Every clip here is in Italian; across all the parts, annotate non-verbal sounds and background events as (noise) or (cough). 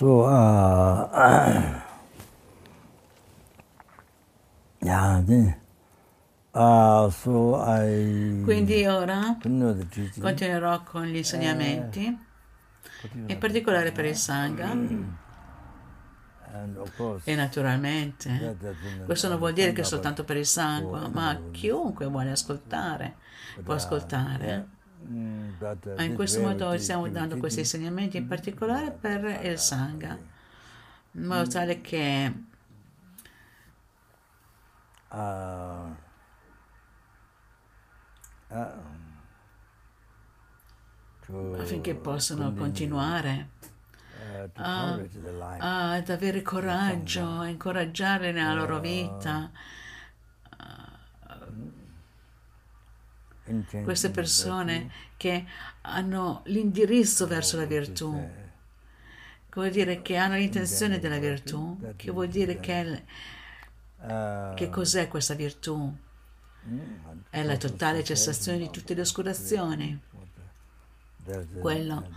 So, uh, yeah, then, uh, so I Quindi ora continuerò con gli insegnamenti, in particolare per il Sangha course, e naturalmente. Questo non vuol dire che soltanto per il Sangha, ma chiunque vuole ascoltare può ascoltare. Mm, Ma in questo modo stiamo dando questi insegnamenti in particolare per il Sangha, in modo tale che Uh, uh, to affinché possano continuare uh, Ah, the life. ad avere coraggio, a incoraggiarli nella loro vita. in changing Queste persone che hanno l'indirizzo verso la virtù, che vuol dire che hanno l'intenzione della virtù, che vuol dire che, uh, che cos'è questa virtù? È la totale cessazione di tutte le oscurazioni. Quello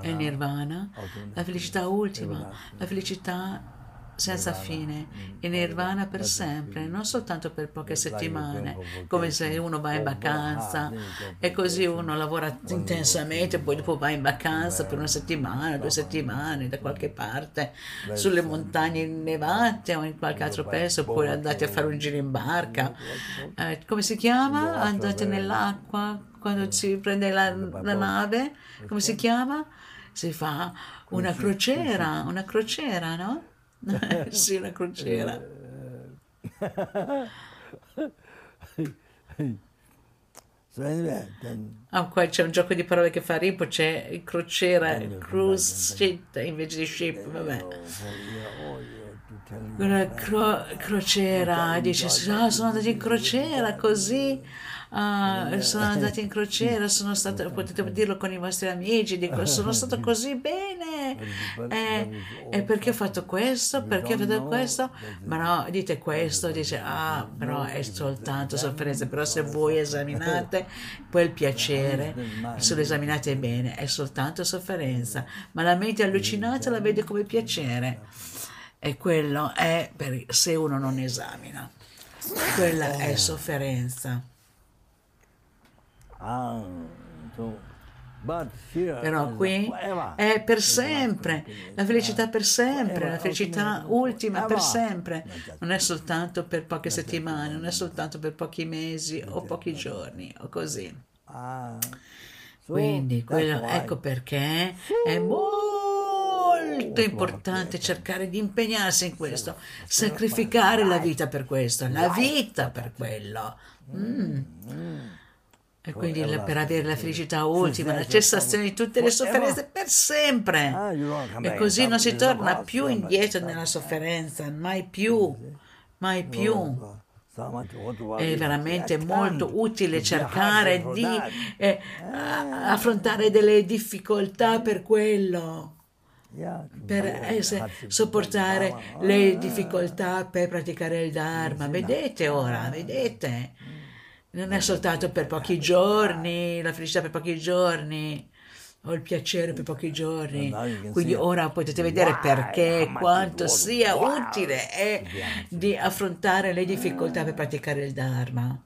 è il nirvana, la felicità ultima, la felicità senza fine, il nirvana per sempre, non soltanto per poche settimane, come se uno va in vacanza e così uno lavora intensamente, poi dopo va in vacanza per una settimana, due settimane da qualche parte, sulle montagne innevate o in qualche altro posto, poi andate a fare un giro in barca. Eh, come si chiama? Andate nell'acqua quando si prende la, la nave, come si chiama? Si fa una crociera, una crociera, no? Sì, una crociera. Then Ah, qua c'è un gioco di parole che fa Rimpo, c'è crociera, cruise ship invece di ship, vabbè. Una cro- crociera, dice, ah, sono andati in crociera così, ah, sono andati in crociera, (laughs) sono stato, potete dirlo con i vostri amici, dico, sono stato (laughs) così bene, eh, e perché ho fatto questo, perché ho fatto questo, ma no, dite questo, dice, ah, però è soltanto sofferenza, però se voi esaminate quel piacere, se lo esaminate bene, è soltanto sofferenza, ma la mente allucinata la vede come piacere. E quello è per, se uno non esamina. Quella è sofferenza. Ah, so, but here Però is qui è per sempre, la felicità per sempre, la felicità ultima per sempre. Non è soltanto per poche settimane, non è soltanto per pochi mesi o pochi giorni o così. Ah, Quindi quello, ecco perché è molto importante cercare di impegnarsi in questo, sacrificare la vita per questo, la vita per quello. Mm. E quindi la- per avere la felicità ultima, la cessazione di tutte le sofferenze per sempre. Ah, E così non si torna più indietro nella sofferenza, mai più, mai più. È veramente molto utile cercare di eh, a- affrontare delle difficoltà per quello, per esse- sopportare le difficoltà per praticare il Dharma. Vedete ora, vedete? Non è soltanto per pochi giorni, la felicità per pochi giorni. O il piacere per pochi giorni. Quindi ora potete vedere perché quanto sia utile è di affrontare le difficoltà per praticare il Dharma.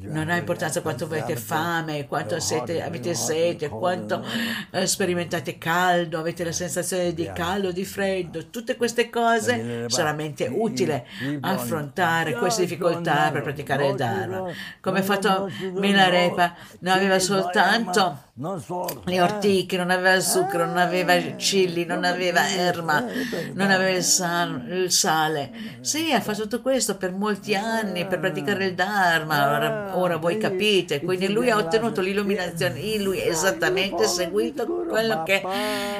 Non ha importanza quanto avete fame, quanto siete- avete sete, quanto eh, sperimentate caldo, avete la sensazione di caldo, di freddo, tutte queste cose solamente utile affrontare queste difficoltà per praticare il Dharma. Come ha fatto Milarepa, non aveva soltanto so. le ortiche, non aveva zucchero, non aveva chili, non aveva erma, non aveva il, sal- il sale. Sì, ha fatto tutto questo per molti anni per praticare il Dharma. Ora, ora voi capite. Quindi lui ha ottenuto l'illuminazione. Lui ha esattamente seguito quello che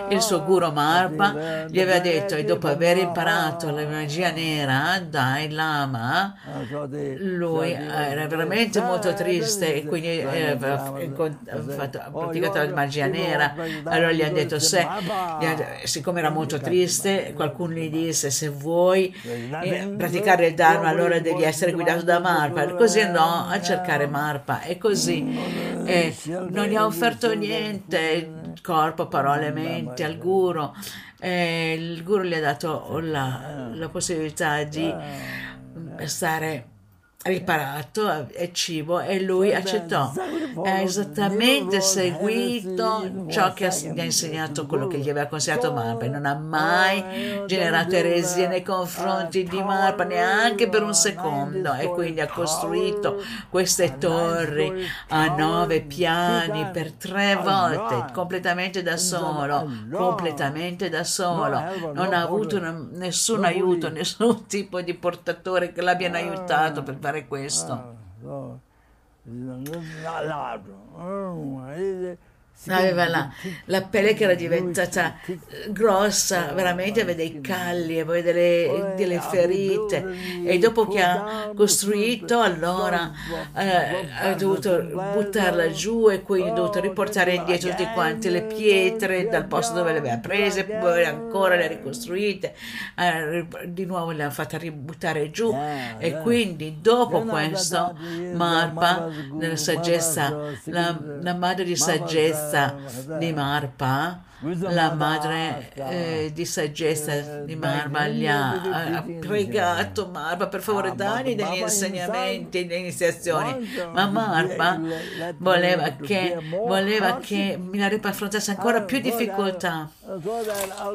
il suo guru Marpa gli aveva detto. E dopo aver imparato la magia nera dai Lama, lui era veramente molto triste e quindi eh, aveva aveva fatto- ha praticato la magia nera. Allora gli hanno detto, se, siccome era molto triste, qualcuno gli disse, se vuoi eh, praticare il Dharma allora devi essere guidato da Marpa. E così andò a cercare Marpa e così. Eh, non gli ha offerto niente, corpo, parole, mente, al guru. e il guru gli ha dato la, la possibilità di stare riparato e cibo e lui accettò. Ha esattamente seguito ciò che gli ha insegnato, quello che gli aveva consigliato Marpa. Non ha mai generato eresie nei confronti di Marpa, neanche per un secondo. E quindi ha costruito queste torri a nove piani per tre volte, completamente da solo, completamente da solo. Non ha avuto nessun aiuto, nessun (laughs) tipo di portatore che l'abbiano aiutato per fare fare questo. Ah, Aveva la, la, pelle che era diventata grossa, veramente aveva dei calli, aveva delle, delle ferite. e dopo che ha costruito allora eh, ha dovuto buttarla giù e quindi ha dovuto riportare indietro tutte quante le pietre dal posto dove le aveva prese, poi ancora le ha ricostruite, eh, di nuovo le ha fatte ributtare giù. E quindi dopo questo Marpa, nella saggezza, la, la madre di saggezza, di Marpa, la madre eh, di saggezza di Marpa gli ha, ha pregato Marpa per favore dagli degli insegnamenti, delle iniziazioni, ma Marpa voleva che, voleva che Milarepa affrontasse ancora più difficoltà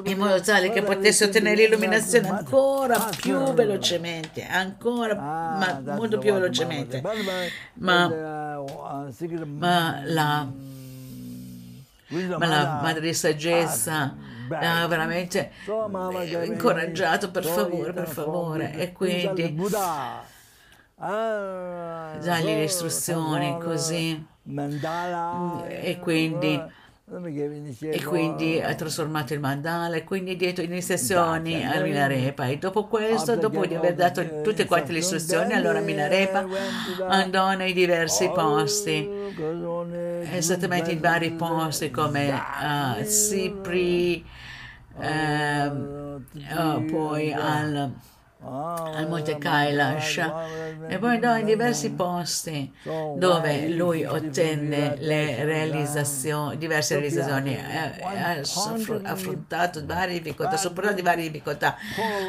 in modo tale che potesse ottenere l'illuminazione ancora più velocemente, ancora ma molto più velocemente. Ma, ma la ma la madre. saggezza ha veramente incoraggiato per favore, per favore. E quindi dagli le istruzioni così. E quindi e quindi ha trasformato il mandala e quindi dietro iniziazioni a Minarepa e dopo questo, dopo di aver dato tutte quante le istruzioni allora Minarepa andò nei diversi posti. esattamente in vari posti come uh, Sipri uh, uh, poi al al Monte Kailash. e poi andò in diversi posti dove lui ottenne le realizzazioni, diverse realizzazioni, ha affrontato varie difficoltà, superato varie difficoltà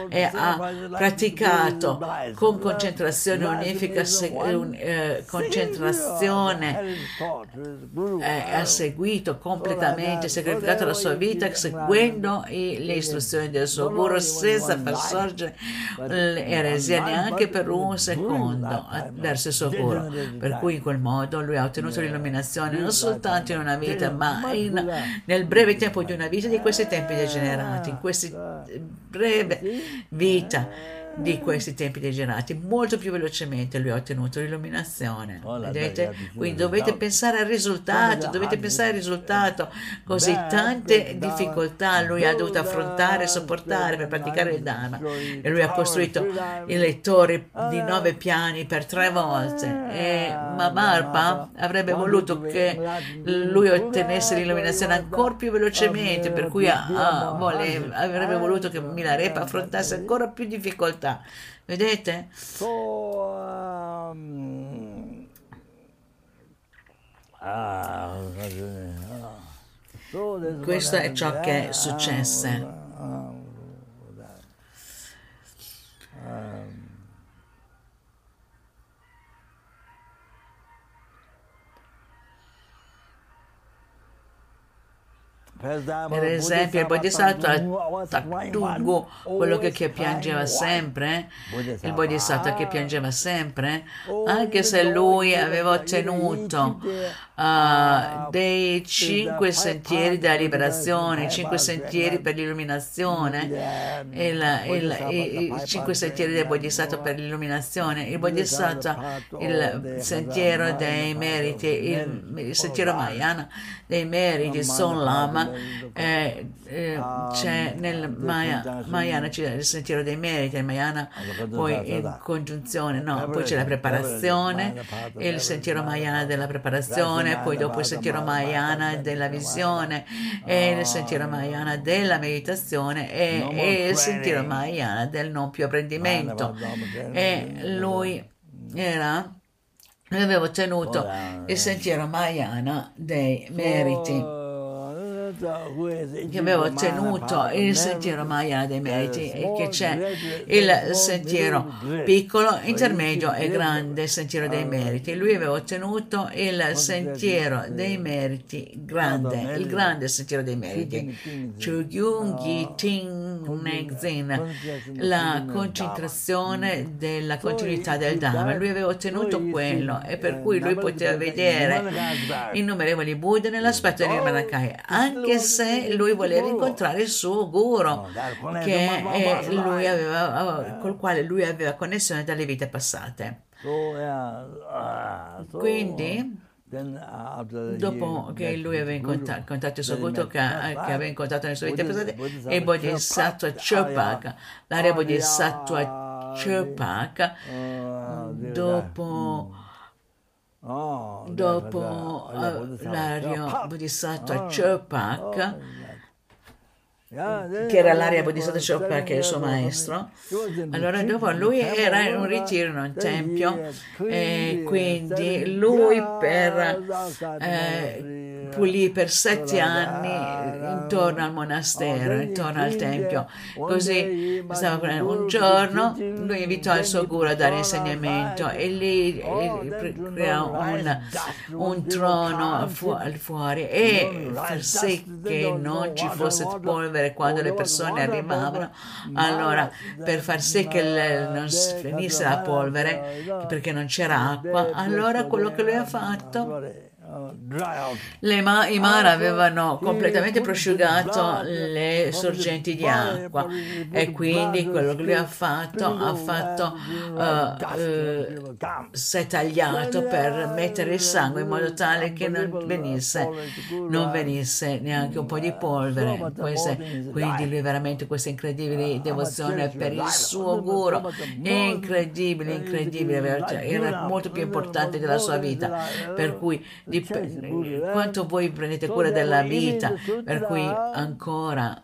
e ha praticato con concentrazione unifica, eh, concentrazione, eh, ha seguito completamente, sacrificato la sua vita seguendo le istruzioni del suo guru senza far sorgere l'eresia neanche per un secondo verso il suo guru. Per cui in quel modo lui ha ottenuto l'illuminazione non soltanto in una vita, ma in, nel breve tempo di una vita di questi tempi degenerati, in questa breve vita di questi tempi degenerati. Molto più velocemente lui ha ottenuto l'illuminazione vedete? quindi dovete pensare al risultato dovete pensare al risultato. Così tante difficoltà lui ha dovuto affrontare e sopportare per praticare il Dharma. E lui ha costruito i lettori di nove piani per tre volte. E Mamarpa avrebbe voluto che lui ottenesse l'illuminazione ancora più velocemente per cui ah, voleva, avrebbe voluto che Milarepa affrontasse ancora più difficoltà realtà. Vedete? Um, ah, Questo è ciò che successe. Per esempio, il Bodhisattva Taktungu, quello che, che piangeva sempre, il Bodhisattva. che piangeva sempre, anche se lui aveva ottenuto uh, dei cinque sentieri della liberazione, cinque sentieri per l'illuminazione, il, il, i, cinque sentieri del Bodhisattva per l'illuminazione, il Bodhisattva, il sentiero dei meriti, il, il sentiero Mayana dei meriti, Son Lama, eh, eh, c'è nel Maya, Mayana c'è il sentiero dei meriti, il Mayana poi in congiunzione, no, poi c'è la preparazione, il sentiero Mayana della preparazione, poi dopo il sentiero Mayana della visione e il sentiero Mayana della meditazione e, e il sentiero Mayana del non più apprendimento. E lui era aveva ottenuto il sentiero Mayana dei meriti che aveva ottenuto il sentiero Maya dei meriti e che c'è il sentiero piccolo, intermedio e grande sentiero dei meriti. Lui aveva ottenuto il sentiero dei meriti grande, il grande sentiero dei meriti. Chugyungi Ting Nexin, la concentrazione della continuità del Dhamma. Lui aveva ottenuto quello e per cui lui poteva vedere innumerevoli Buddha nell'aspetto di Nirmanakaya, anche se lui voleva incontrare il suo guru, che eh, lui aveva, col quale lui aveva connessione dalle vite passate. Quindi, dopo che lui aveva incontrato il suo guru che, che aveva incontrato nelle sue vite passate, e Bodhisattva Chopaka, l'area Bodhisattva Chopaka, dopo dopo l'aria Bodhisattva Chopak che era l'aria Bodhisattva Chopak il suo maestro. Allora dopo lui era in un ritiro in un tempio e quindi lui per eh, pulì per sette anni intorno al monastero, intorno al tempio. Così un giorno lui invitò il suo guru a dare insegnamento e lì creò un, un trono fu fuori e far sì che non ci fosse polvere quando le persone arrivavano. Allora, per far sì che non finisse la polvere, perché non c'era acqua, allora quello che lui ha fatto le ma- I Mara avevano completamente prosciugato le sorgenti di acqua e quindi quello che lui ha fatto, ha fatto, uh, uh, si è tagliato per mettere il sangue in modo tale che non venisse, non venisse neanche un po' di polvere. Queste, quindi lui veramente questa incredibile devozione per il suo guru, incredibile, incredibile, era molto più importante della sua vita, per cui di quanto voi prendete cura della vita, per cui ancora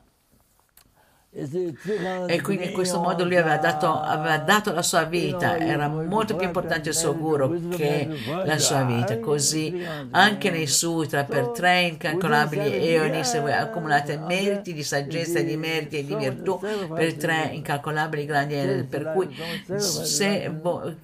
e quindi in questo modo lui aveva dato, aveva dato, la sua vita, era molto più importante il suo guru che la sua vita. Così anche nei sutra, per tre incalcolabili eoni, se voi accumulate meriti di saggezza, di meriti e di virtù, per tre incalcolabili grandi eoni, per cui se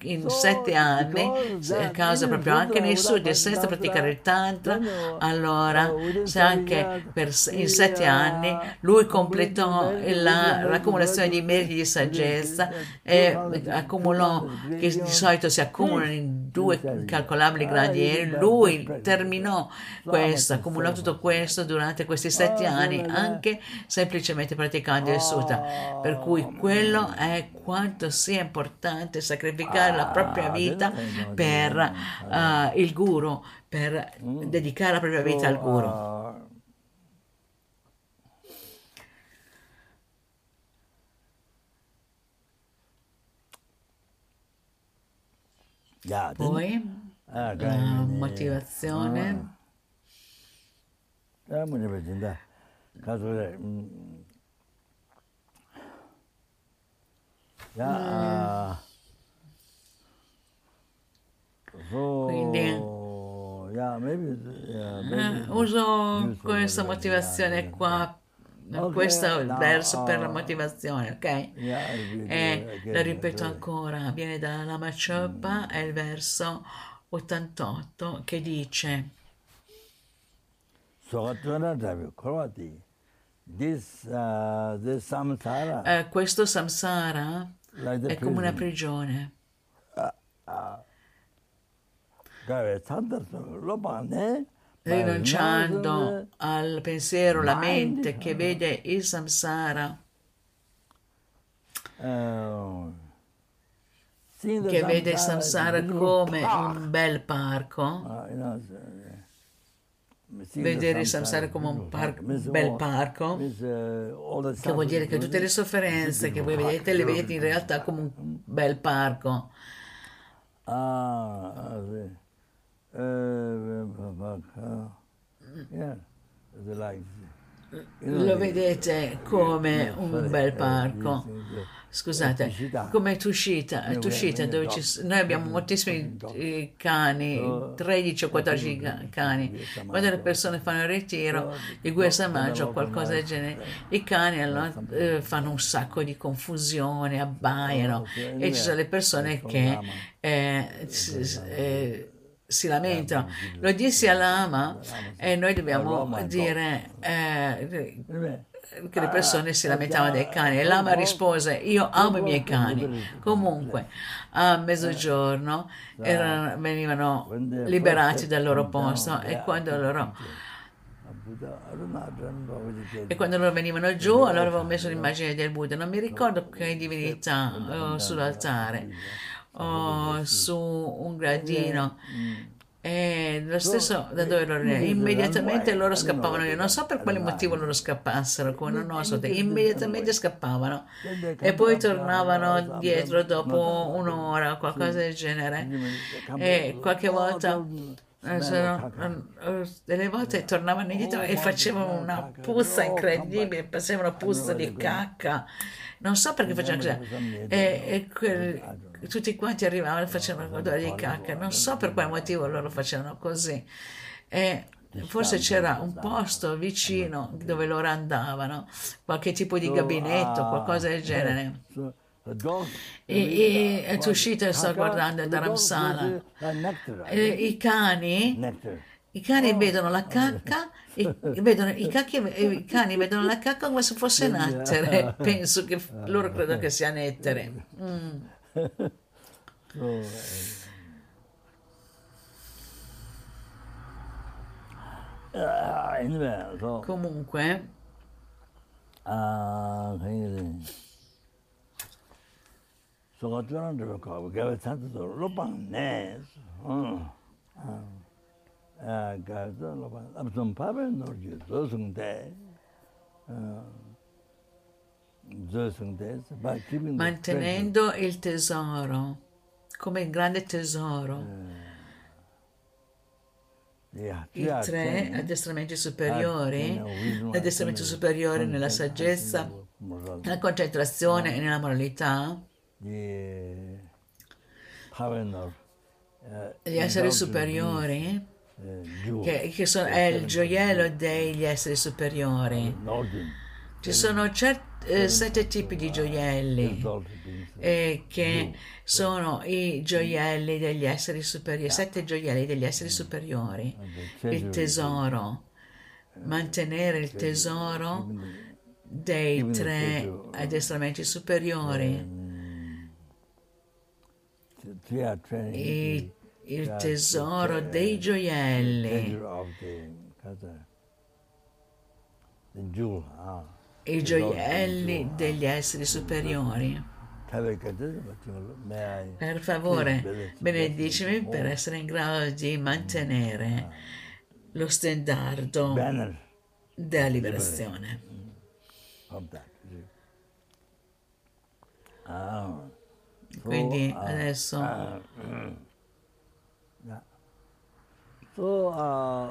in sette anni, a causa proprio anche nei sutra, senza praticare il tantra, allora se anche per, in sette anni lui completò il la, l'accumulazione di meriti di saggezza e accumulò, che di solito si accumulano in due incalcolabili grandi e lui terminò questo, accumulò tutto questo durante questi sette anni anche semplicemente praticando il sutta. Per cui quello è quanto sia importante sacrificare la propria vita per uh, il guru, per dedicare la propria vita al guru. Poi la motivazione. Quindi? uso questa motivazione qua Okay, questo è il no, verso per la motivazione, ok? E lo ripeto ancora, viene dalla Lama Choppa, è il verso 88 che dice This, uh, this samsara, uh, questo samsara like è come una prigione. Uh, rinunciando al pensiero, la mente che vede il samsara, oh. che vede il samsara come un bel parco, ah, vedere il samsara come un, par- bel parco, che vuol dire che tutte le sofferenze che voi vedete le vedete in realtà come un bel parco. Ah, sì. Lo vedete come un bel parco. Scusate, come Tushita, Tushita dove ci, noi abbiamo moltissimi eh, cani, 13 o 14 ca- cani. Quando le persone fanno il ritiro di Guesamaggio o qualcosa del genere, i cani allora, eh, fanno un sacco di confusione, abbaiano e ci sono le persone che eh, eh, si lamentano. Lo dissi all'ama e noi dobbiamo dire eh, che le persone si lamentavano dei cani. E l'ama rispose io amo i miei cani comunque a mezzogiorno erano- venivano liberati dal loro posto e quando loro e quando loro venivano giù, allora avevo messo l'immagine del Buddha. Non mi ricordo che divinità eh, sull'altare o su un gradino. E lo stesso da dove loro erano. Immediatamente loro scappavano. Io. Non so per quale motivo loro scappassero, come non ho so, immediatamente scappavano. E poi tornavano dietro dopo un'ora, qualcosa del genere. E qualche volta eh, sono- eh, delle volte tornavano indietro e facevano una puzza incredibile, facevano puzza di cacca. Non so perché facevano così. E, e quel- tutti quanti arrivavano e facevano odore di cacca. Non so per quale motivo loro facevano così. E forse c'era un posto vicino dove loro andavano, qualche tipo di gabinetto, qualcosa del genere. E, e Tushita sta guardando il Dharamsala. E I cani, i cani vedono la cacca, i, vedono, i, cacchi- i cani vedono la cacca come se fosse nettere. (laughs) Penso che loro credono che sia nettere. Mm. Anyway, so, Comunque, sōgātūrāṅ rūpa kāpa gāvā tsāntā sō lōpāṅ nēs gāvā tsā lōpāṅ absōṅ pāpā nōr jī dzō sōṅ tē dzō sōṅ tē mantenendo il tesoro come il grande tesoro. I tre addestramenti superiori l'addestramento superiore nella saggezza nella concentrazione e nella moralità di Havenor. Gli esseri superiori? Che, che sono, è il gioiello degli esseri superiori. Ci sono certi eh, sette tipi di gioielli. Eh, che sono i gioielli degli esseri superiori, sette gioielli degli esseri superiori, il tesoro, mantenere il tesoro dei tre addestramenti superiori e il tesoro dei gioielli. I gioielli degli esseri superiori. Per favore, benedicimi per essere in grado di mantenere lo standardo della liberazione. Oh. Quindi adesso mm. So, uh,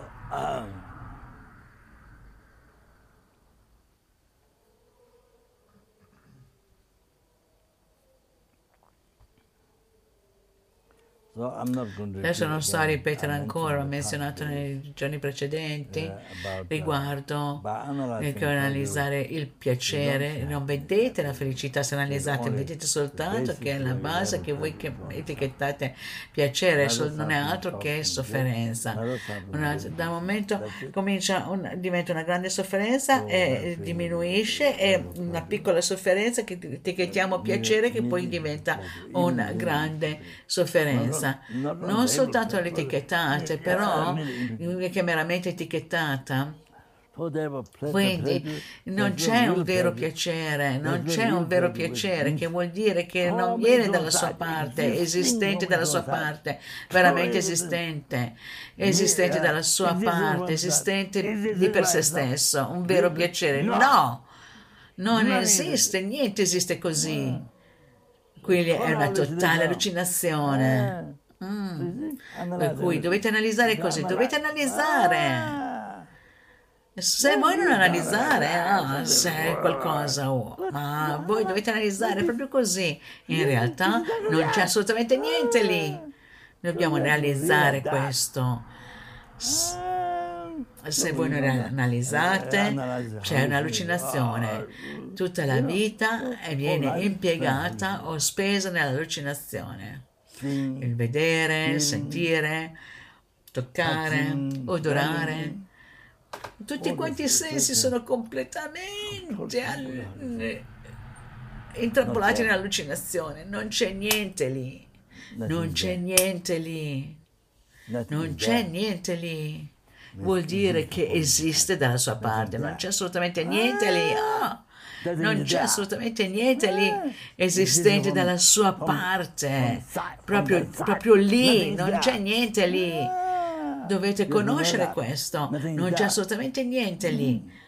Adesso non sto a ripetere ancora, ho menzionato nei giorni precedenti uh, riguardo che analizzare il piacere, non vedete la felicità se analizzate, vedete soltanto che è la base che voi che etichettate piacere, non è altro che sofferenza. Da un momento comincia un- diventa una grande sofferenza e diminuisce e una piccola sofferenza che etichettiamo piacere che poi diventa una grande sofferenza. Non soltanto l'etichettate, però che è meramente etichettata. Quindi non c'è un vero piacere, non c'è un vero piacere, che vuol dire che non viene dalla sua parte, esistente dalla sua parte, veramente esistente, esistente dalla sua parte, esistente di per se stesso, un vero piacere. No, non esiste, niente esiste così. Quindi è una totale allucinazione. Mm. Per cui dovete analizzare così, dovete analizzare. Se voi non analizzare ah, se è qualcosa, oh, ma voi dovete analizzare proprio così. In realtà non c'è assolutamente niente lì. Dobbiamo realizzare questo. Se voi non analizzate, c'è un'allucinazione. Tutta la vita viene impiegata o spesa nell'allucinazione. Il vedere, sentire, toccare, odorare. Tutti quanti i sensi sono completamente all- intrappolati nell'allucinazione. Non c'è niente lì. Non c'è niente lì. Non c'è niente lì. Vuol dire che esiste dalla sua parte. Non c'è assolutamente niente lì. Oh, non c'è assolutamente niente lì esistente dalla sua parte. Proprio, proprio lì. Non c'è niente lì. Dovete conoscere questo. Non c'è assolutamente niente lì.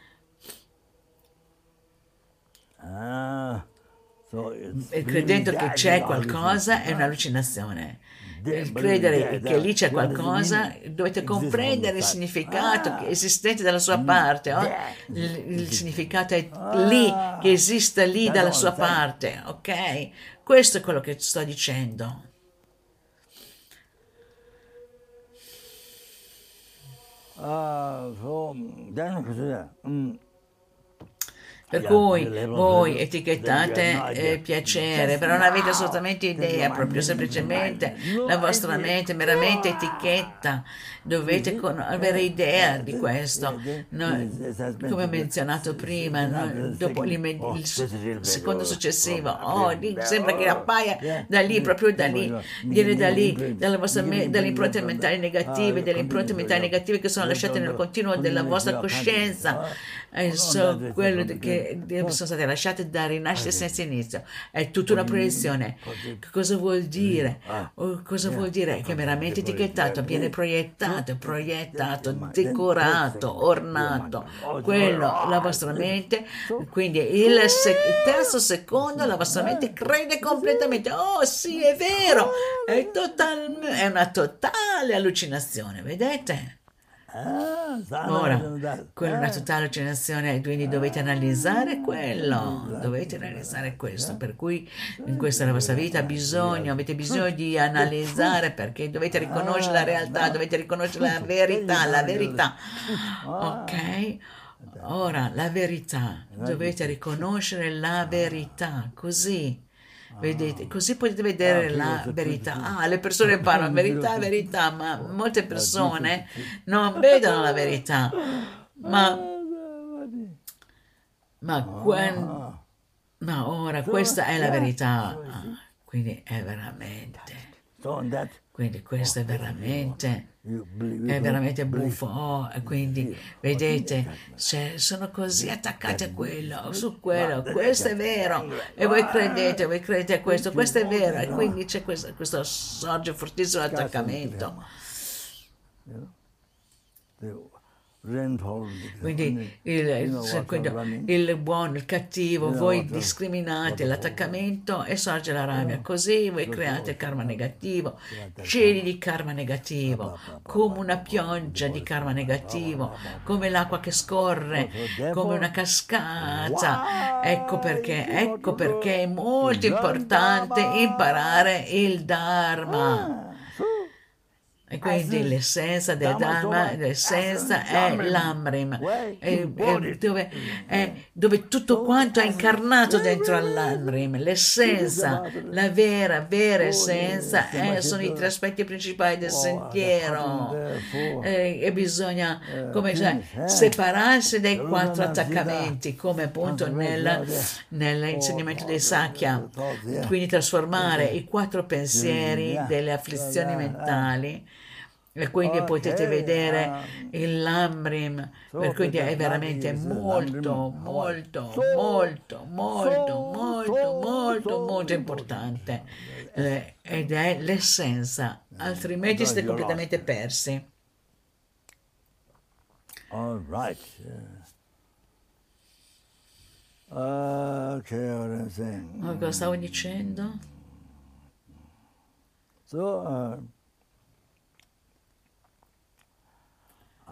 E credendo che c'è qualcosa è un'allucinazione. Credere che lì c'è qualcosa, dovete comprendere il significato esistente dalla sua parte. Oh? Il, il significato è lì, che esista lì dalla sua parte, ok? Questo è quello che sto dicendo. Uh, so, mm, per cui voi etichettate eh, piacere, però non avete assolutamente idea, proprio semplicemente la vostra mente meramente etichetta. Dovete con- avere idea di questo. No, come ho menzionato prima, no, dopo il secondo successivo, oh, lì, sembra che appaia da lì, proprio da lì, viene da lì, me- dalle impronte mentali negative, delle impronte mentali negative che sono lasciate nel continuo della vostra coscienza. E so, quello che sono state lasciate da rinascita senza inizio. È tutta una proiezione. Cosa vuol dire? Cosa vuol dire? Che è meramente etichettato, viene proiettato, proiettato, decorato, ornato. Quello, la vostra mente, quindi il, se- il terzo secondo, la vostra mente crede completamente. Oh sì, è vero, è, total- è una totale allucinazione, vedete? Ah, Ora, quella è una totale allucinazione, quindi dovete analizzare quello, dovete analizzare questo, per cui in questa la vostra vita bisogno, avete bisogno di analizzare perché dovete riconoscere la realtà, dovete riconoscere la (laughs) verità, la verità, ok? Ora, la verità, dovete riconoscere la verità, così Vedete, così potete vedere ah, la verità. Ah, le persone parlano (laughs) verità, verità, ma molte persone non vedono la verità. Ma, ma, quando, ma ora questa è la verità. Ah, quindi è veramente. Quindi questo è veramente è veramente buffo. Oh, quindi vedete, se sono così attaccati a quello, su quello, questo è vero, e voi credete, voi credete a questo, questo è vero, e quindi c'è questo, questo sorge fortissimo attaccamento. Quindi il, quindi il buono, il cattivo, voi discriminate l'attaccamento e sorge la rabbia. Così voi create il karma negativo, cieli di karma negativo, come una pioggia di karma negativo, come l'acqua che scorre, come una cascata. Ecco perché, ecco perché è molto importante imparare il Dharma. E quindi l'essenza del Dharma, l'essenza è l'Amrim, è, è dove, è dove, tutto quanto è incarnato dentro all'Amrim. L'essenza, la vera, vera essenza è, sono i tre aspetti principali del sentiero. E, e bisogna come, cioè, separarsi dai quattro attaccamenti, come appunto nel, nell'insegnamento dei Sakya. Quindi trasformare i quattro pensieri delle afflizioni mentali e quindi okay. potete vedere il Lambrim, per cui è veramente molto, molto, molto, molto, molto, molto, molto importante eh, ed è l'essenza, altrimenti siete completamente persi. All right. Che ora sei? Cosa stavo dicendo? So, uh,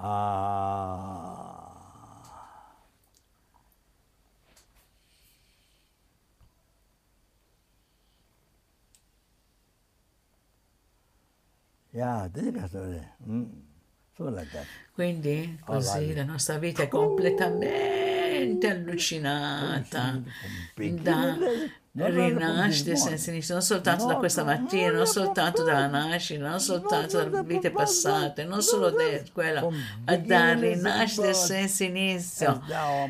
a Yeah, mm. Quindi così la nostra vita è completamente allucinata. Da, rinascite senza inizio, non soltanto da questa mattina, non soltanto dalla nascita, non soltanto dalle vite passate, non solo da quella, ma da rinascite senza inizio.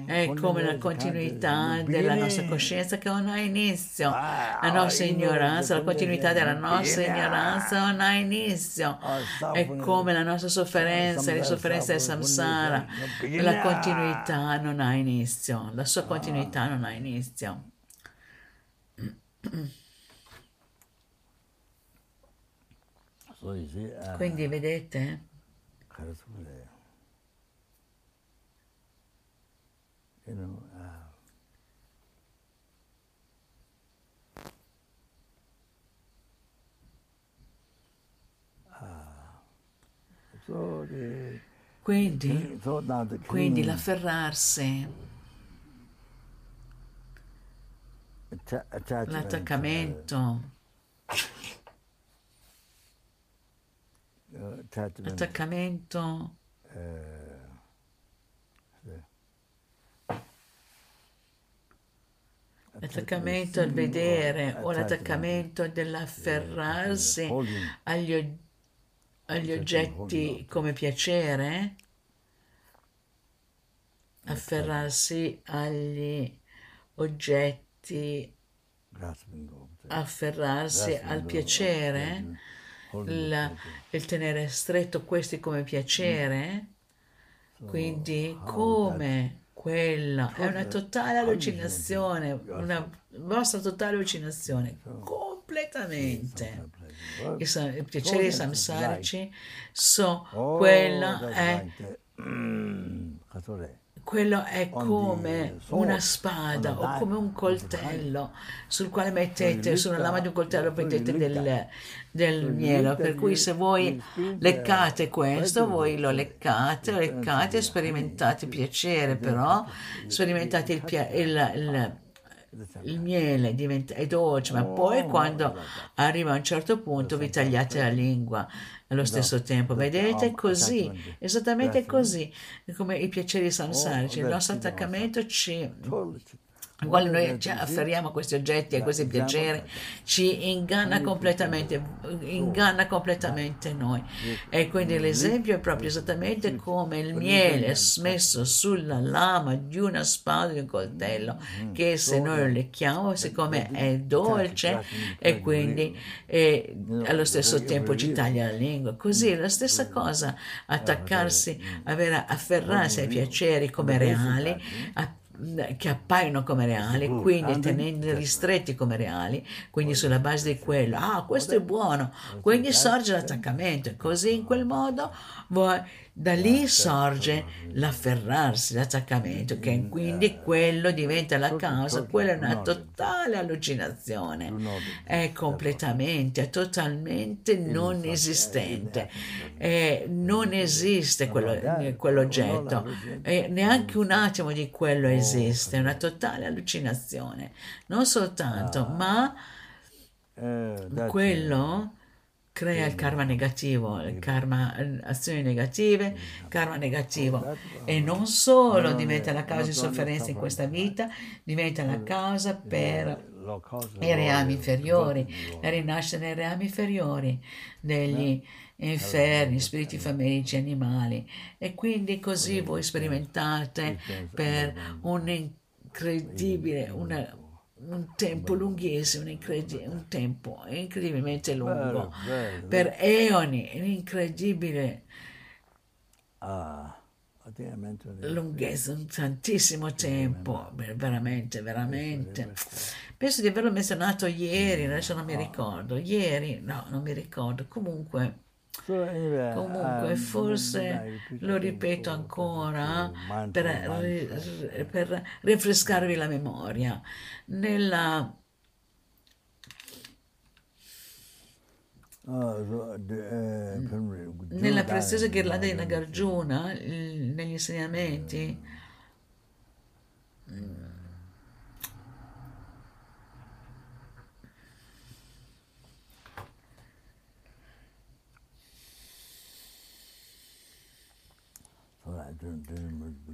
È come la continuità della nostra coscienza che non ha inizio. La nostra ignoranza, la continuità della nostra ignoranza non ha inizio. È come la nostra sofferenza, le sofferenze del samsara. La continuità non ha inizio. La sua continuità non ha inizio. So you see, uh, quindi vedete? Eh? Quindi, quindi l'afferrarsi l'attaccamento, l'attaccamento. Uh, L'attaccamento al vedere o l'attaccamento dell'afferrarsi agli, agli oggetti come piacere, afferrarsi agli oggetti, of the- afferrarsi al piacere, la- il tenere stretto questi come piacere, quindi come quella? È una totale allucinazione, una vostra totale allucinazione, completamente. I, i piaceri samsarici so, Oh, quella that's è quello è come una spada o come un coltello sul quale mettete, sulla lama di un coltello mettete del, del mielo, per cui se voi leccate questo, voi lo leccate, leccate, sperimentate piacere però, sperimentate il, il, il il miele diventa, è dolce, ma Oh, poi quando arriva a un certo punto vi tagliate la lingua allo stesso tempo. Vedete? Così, esattamente così, come i piaceri samsarici. Il Oh, nostro grazie, attaccamento ci totally- quando noi ci afferriamo a questi oggetti e a questi piaceri, ci inganna completamente, inganna completamente noi. E quindi l'esempio è proprio esattamente come il miele smesso sulla lama di una spada, di un coltello, che se noi lo lecchiamo, siccome è dolce, e quindi eh, allo stesso tempo ci taglia la lingua. Così è la stessa cosa, attaccarsi, avere, afferrarsi ai piaceri come reali, che appaiono come reali, quindi tenendoli stretti come reali, quindi sulla base di quello, ah, questo è buono, quindi sorge l'attaccamento e così in quel modo voi- da lì sorge l'afferrarsi, l'attaccamento, che quindi quello diventa la causa, quella è una totale allucinazione, è completamente, è totalmente non esistente, Eh, non esiste quello- quell'oggetto, e neanche un attimo di quello esiste, è una totale allucinazione, non soltanto, ma Eh, that's- quello crea il karma negativo, il karma, eh, azioni negative, karma negativo. E non solo diventa la causa di sofferenza in questa vita, diventa la causa per lo causa i reami inferiori, la rinascita nei reami inferiori degli inferni, spiriti famelici, animali. E quindi così voi sperimentate per un incredibile, una- un tempo lunghissimo, un, un tempo incredibilmente lungo, Bello, bello. per eoni, un incredibile Ah, lunghezza, un tantissimo tempo, veramente, veramente. Penso di averlo menzionato ieri, adesso non mi ricordo, ieri, no, non mi ricordo, comunque, comunque um, forse lo ripeto ancora per, per rinfrescarvi la memoria. Nella, Ah, eh, nella preziosa ghirlanda di Nagarjuna, negli insegnamenti, I don't remember the beginning.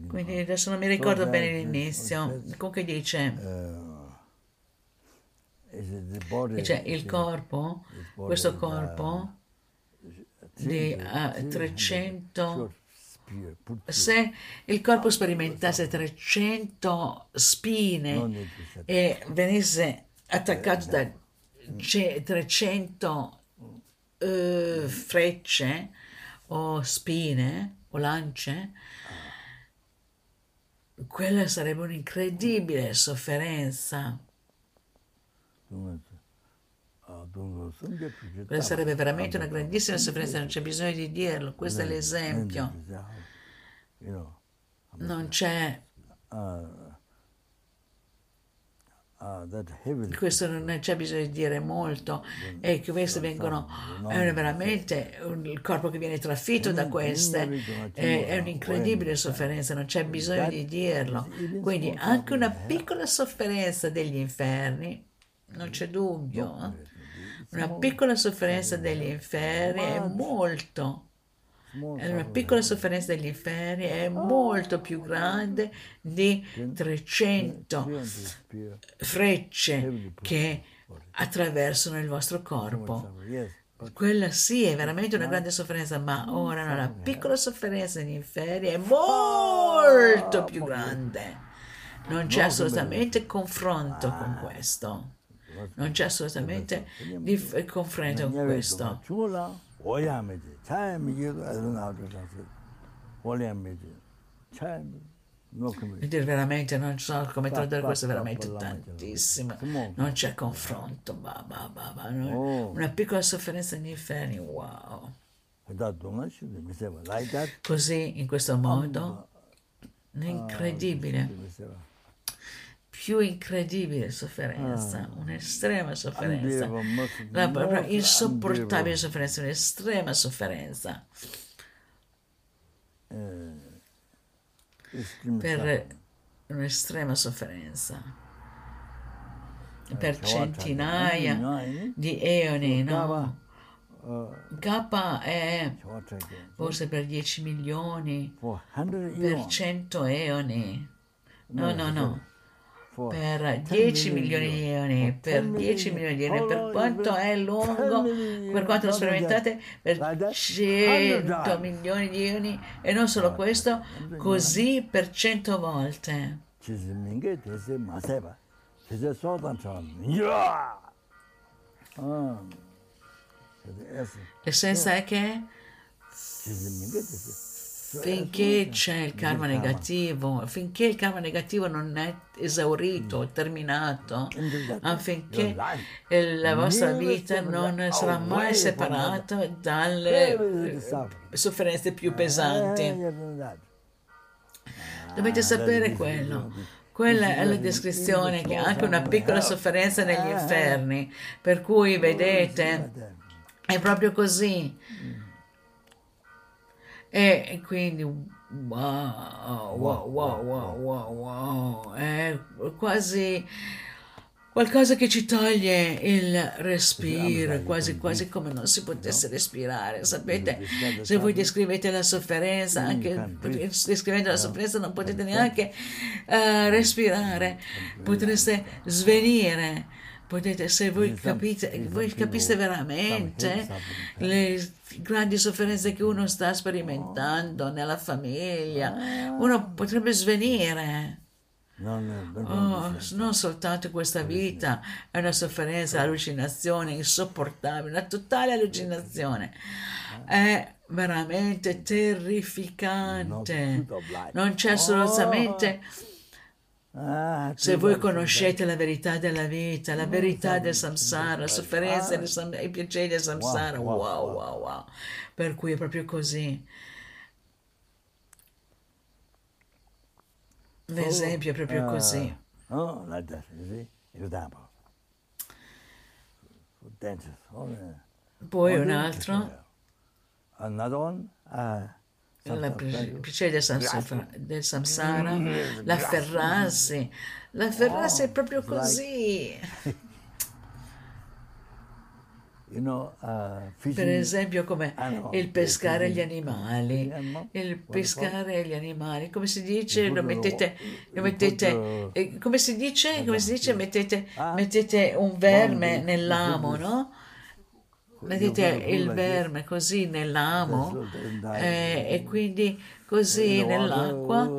Quindi adesso non mi ricordo bene l'inizio. Comunque dice, Uh, the body? cioè il corpo, questo corpo di to- ah, 300 300 short spear put through. se il corpo sperimentasse 300 spine e venisse attaccato da ce- 300 eh, frecce o spine o lance, quella sarebbe un'incredibile sofferenza. Quella sarebbe veramente una grandissima sofferenza, non c'è bisogno di dirlo, questo è l'esempio. Non c'è questo non c'è bisogno di dire molto, e che queste vengono, è veramente un- il corpo che viene trafitto da queste, è, è un'incredibile sofferenza, non c'è bisogno di dirlo. Quindi anche una piccola sofferenza degli inferni, non c'è dubbio, eh. una piccola sofferenza degli inferni è molto È una piccola sofferenza degli inferni è molto più grande di 300 300 spear frecce che attraversano il vostro corpo. Quella sì è veramente una grande sofferenza, ma ora una piccola sofferenza degli inferni è molto più grande. Non c'è assolutamente confronto con questo. Non c'è assolutamente confronto con questo. 죽을라 오야매지 차야매 이거 애도 나오더라고 오야매지 차야매 놓고 E dire veramente non so come tradurre questo è veramente tantissimo non c'è confronto bah, bah, bah, bah, non- Oh. una piccola sofferenza negli inferni wow 그다 동안 시도 미세봐 like that così in questo modo incredibile 미세봐 più incredibile sofferenza, ah, un'estrema sofferenza, la, la insopportabile sofferenza, un'estrema sofferenza. per un'estrema sofferenza. Per centinaia di eoni, no? K è forse per 10 milioni, per 100 eoni. No, no, no per 10 milioni. di ioni, per 10 milioni. di ioni, per quanto è lungo, per quanto lo sperimentate, per 100 milioni di ioni e non solo questo, così per 100 volte. L'essenza è che finché c'è il karma negativo, finché il karma negativo non è esaurito, terminato, affinché il- la vostra vita non sarà mai separata dalle eh, sofferenze più pesanti. Dovete sapere quello. Quella è la descrizione che anche una piccola sofferenza negli inferni, per cui vedete, è proprio così. E quindi, wow, wow, wow, wow, wow, wow, è quasi qualcosa che ci toglie il respiro, quasi, quasi come non si potesse respirare. Sapete, se voi descrivete la sofferenza, anche descrivendo la sofferenza non potete neanche eh, respirare, potreste svenire. Potete, se voi capite, voi capiste veramente le grandi sofferenze che uno sta sperimentando nella famiglia, uno potrebbe svenire. Oh, non soltanto questa vita è una sofferenza, allucinazione insopportabile, una totale allucinazione. È veramente terrificante. Non c'è assolutamente se voi conoscete la verità della vita, la verità del samsara, la sofferenza sam- i piaceri del samsara, wow, wow, wow. Per cui è proprio così. L'esempio è proprio così. 어, like that, you see? Example. Dentist. Oh. Poi un altro, Another one, uh, il piacere del, samsara, del samsara, l'afferrarsi. L'afferrarsi è proprio così. (laughs) uh, Per esempio come Ah, il pescare gli animali, Animal? il pescare gli animali, come si dice, lo mettete, lo mettete, eh, come si dice, come si dice, mettete, Ah? mettete un verme nell'amo, no? The il verme così nell'amo eh, e quindi così water, nell'acqua.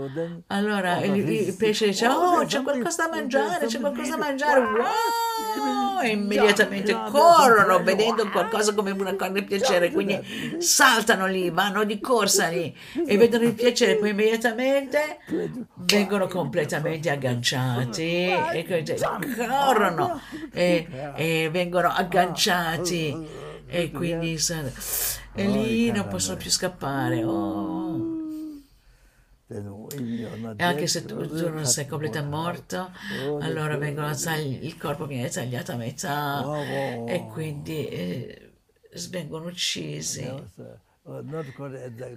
Allora all il, il pesce dice, oh, oh c'è qualcosa da mangiare, c'è qualcosa da to eat." mangiare, Wow! E immediatamente corrono vedendo qualcosa come una grande piacere, quindi saltano lì, vanno di corsa lì e vedono il piacere, poi immediatamente vengono completamente agganciati e corrono e, e vengono agganciati e quindi sa- e lì non possono più scappare. Oh. E anche se tu, tu non sei completamente morto, Oh, allora vengono tagli- il corpo viene tagliato a metà Oh, oh, oh. e quindi eh, vengono uccisi. exact,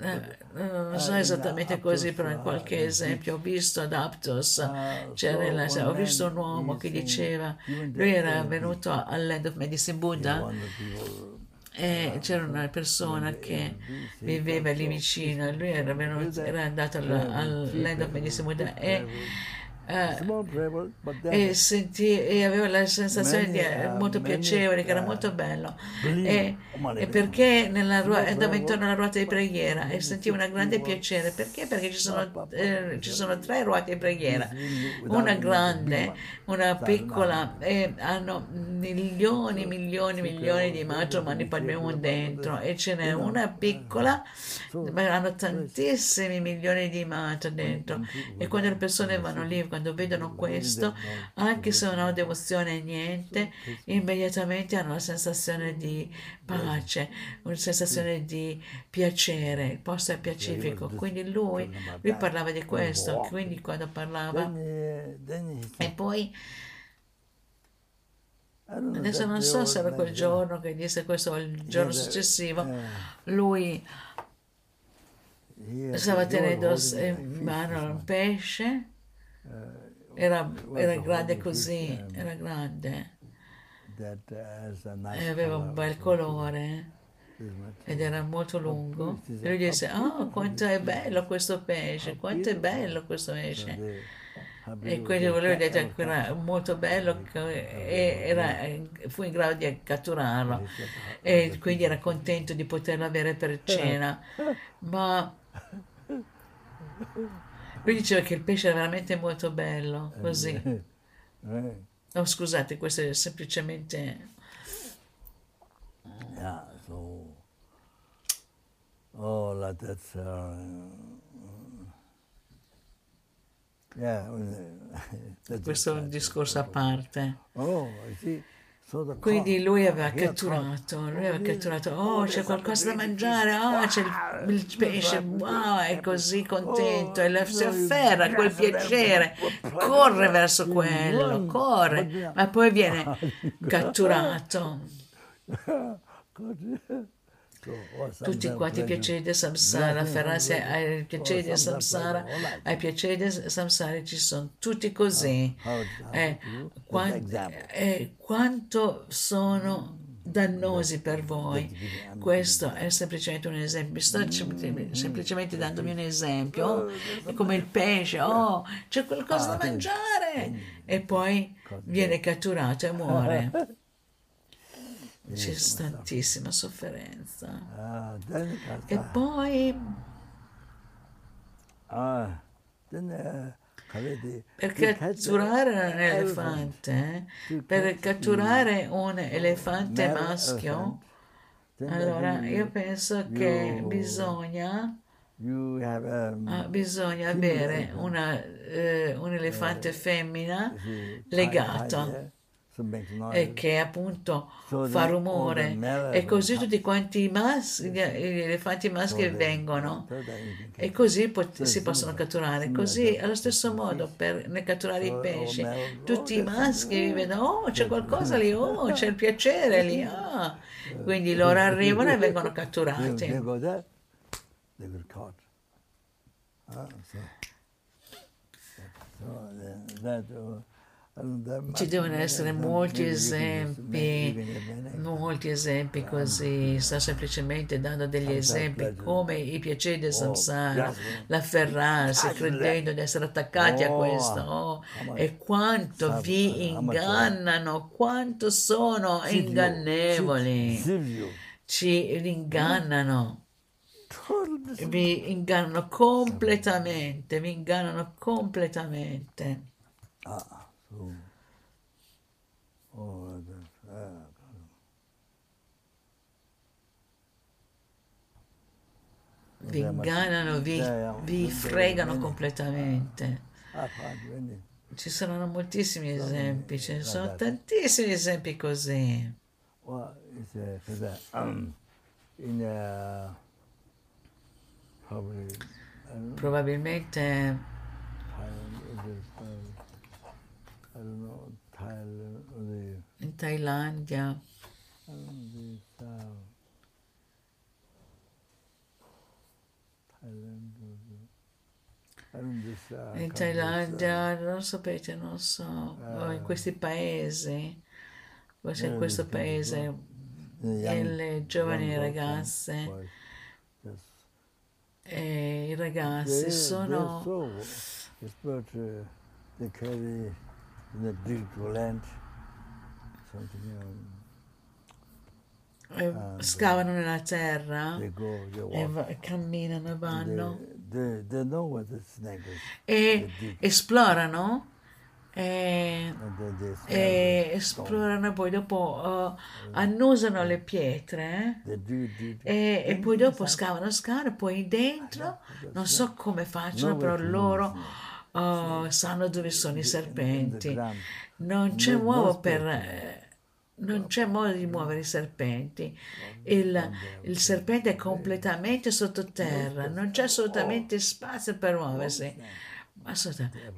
Eh, non so esattamente così, però in qualche esempio ho visto ad Aptos, Ah, one ho visto un uomo he che diceva, lui era venuto al Land of Medicine Buddha e c'era una persona che viveva lì vicino e lui era, venuto, era andato al, al Land of Medicine e, eh, e, sentì, e aveva la sensazione di, Many, uh, molto many, piacevole, che era uh, molto bello. E, e perché nella andava intorno alla ruota di preghiera e sentiva un grande piacere. Perché? Perché ci sono, eh, ci sono tre ruote di preghiera. Una grande, una piccola, e hanno milioni, milioni, milioni di matrimoni Padme dentro e ce n'è una piccola, ma hanno tantissimi milioni di mata dentro. E quando le persone vanno lì, quando vedono questo, anche se non hanno devozione niente, immediatamente hanno la sensazione di pace, una sensazione di piacere, il posto è pacifico. Quindi lui, lui parlava di questo, quindi quando parlava... E poi, adesso non so se era quel giorno che disse questo o il giorno successivo, eh, lui stava tenendo in mano un pesce, era, era grande così, era grande, e aveva un bel colore ed era molto lungo. E lui disse, ah, quanto è bello questo pesce, quanto è bello questo pesce. E quindi detto cat? che era molto bello e era, fu in grado di catturarlo e quindi era contento di poterlo avere per cena. Ma (laughs) lui diceva che il pesce era veramente molto bello, così. Right. No, scusate, questo è semplicemente... Yeah, so, oh, that's, uh, yeah, Questo è un discorso a parte. Oh, the Quindi lui aveva catturato, lui aveva Oh, catturato, oh Oh, c'è qualcosa da mangiare, oh c'è il, il pesce, wow, è così contento, e la- si afferra a quel piacere, corre verso quello, corre, ma poi viene (laughs) catturato. (laughs) oh, Tutti quanti i piaceri del samsara, afferrarsi ai piaceri del samsara, ai piaceri del samsara ci sono tutti così. How- how Eh, to do? quan- Just example. eh, quanto sono dannosi per voi. Questo è semplicemente un esempio. Sto sem- semplicemente dandomi un esempio. È come il pesce, oh, c'è qualcosa da mangiare! E poi viene catturato e muore. (laughs) C'è tantissima sofferenza. Ah, E poi ah, then Kavedi, per to catch the catturare un elefante, to per catturare un elefante maschio, then allora io penso che bisogna, um, ah, bisogna avere elephant. una, eh, un elefante femmina see, e che appunto fa rumore. e così tutti quanti i maschi, gli elefanti maschi vengono. e così pot- si possono catturare. Così allo stesso modo per nel catturare i all pesci, tutti oh, i there's maschi vedono oh c'è qualcosa lì, oh c'è il piacere lì, ah. quindi loro arrivano e vengono catturati. so, that, uh, Ci devono essere molti esempi, molti esempi così, sta semplicemente dando degli esempi come i piaceri del samsara, l'afferrarsi credendo di essere attaccati a questo. oh, e quanto vi ingannano, quanto sono ingannevoli, ci ingannano vi ingannano completamente, vi ingannano completamente. Ah. Oh, vi ingannano, vi, vi fregano completamente. Ah, Ci saranno moltissimi esempi, ce ne sono tantissimi esempi così. Probabilmente in Thailandia. In Thailandia, non sapete, non so, in questi paesi, forse in questo paese, le giovani ragazze. e i ragazzi sono Virtualand, eh, scavano nella terra e va, camminano e vanno. E esplorano. E, e esplorano e poi dopo uh, annusano le pietre. E, e, poi dopo scavano, scavano, poi dentro non so come facciano, però loro oh, sanno dove sono i serpenti. Non c'è modo per... Non c'è modo di muovere i serpenti. Il, il serpente è completamente sottoterra, non c'è assolutamente spazio per muoversi.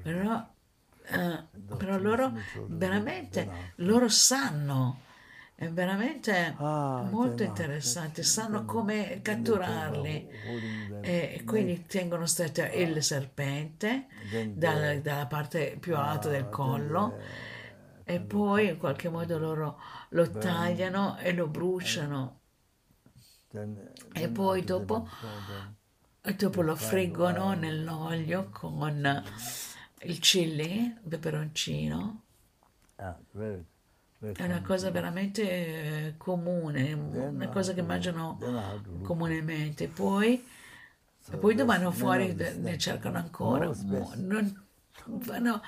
Però, uh, però loro veramente, loro sanno. È veramente ah, molto interessante, sanno come catturarli. e quindi tengono stretto il serpente dalla, dalla parte più alta del ah, collo e poi in qualche modo loro lo tagliano e lo bruciano e poi dopo, dopo lo friggono nell'olio con il chili, il peperoncino. Ah, è una cosa veramente eh, comune, una cosa che mangiano comunemente. Poi, poi vanno fuori ne cercano ancora. Non, vanno,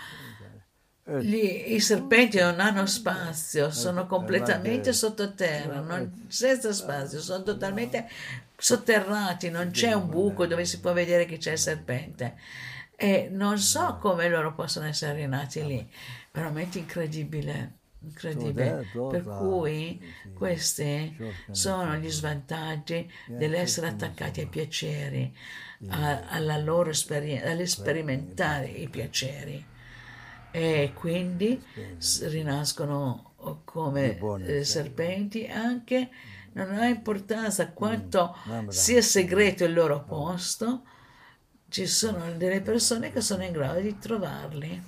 gli, I serpenti non hanno spazio, sono completamente sottoterra, non, senza spazio, sono totalmente sotterrati, non c'è un buco dove si può vedere che c'è il serpente. E non so come loro possono essere rinati lì, veramente incredibile incredibile. Per cui questi sono gli svantaggi dell'essere attaccati ai piaceri, a, alla loro esperienza, all'esperimentare i piaceri. E quindi rinascono come eh, serpenti anche non ha importanza quanto sia segreto il loro posto, ci sono delle persone che sono in grado di trovarli.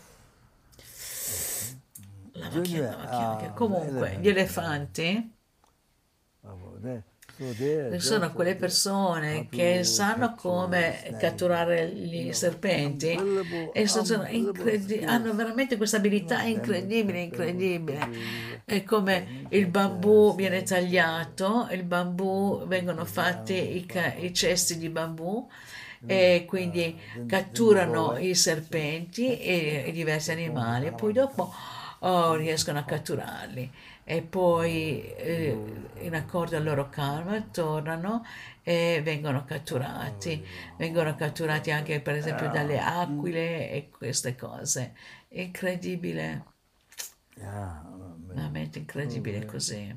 La macchina, la macchina. Comunque, gli elefanti sono quelle persone che sanno come catturare gli serpenti e sono incredi- hanno veramente questa abilità incredibile, incredibile. È come il bambù viene tagliato, il bambù vengono fatti i, ca- i cesti di bambù e quindi catturano i serpenti e, e diversi animali. Poi dopo oh, riescono a catturarli e poi eh, in accordo al loro karma tornano e vengono catturati. Vengono catturati anche per esempio dalle aquile e queste cose. Incredibile. Veramente incredibile così.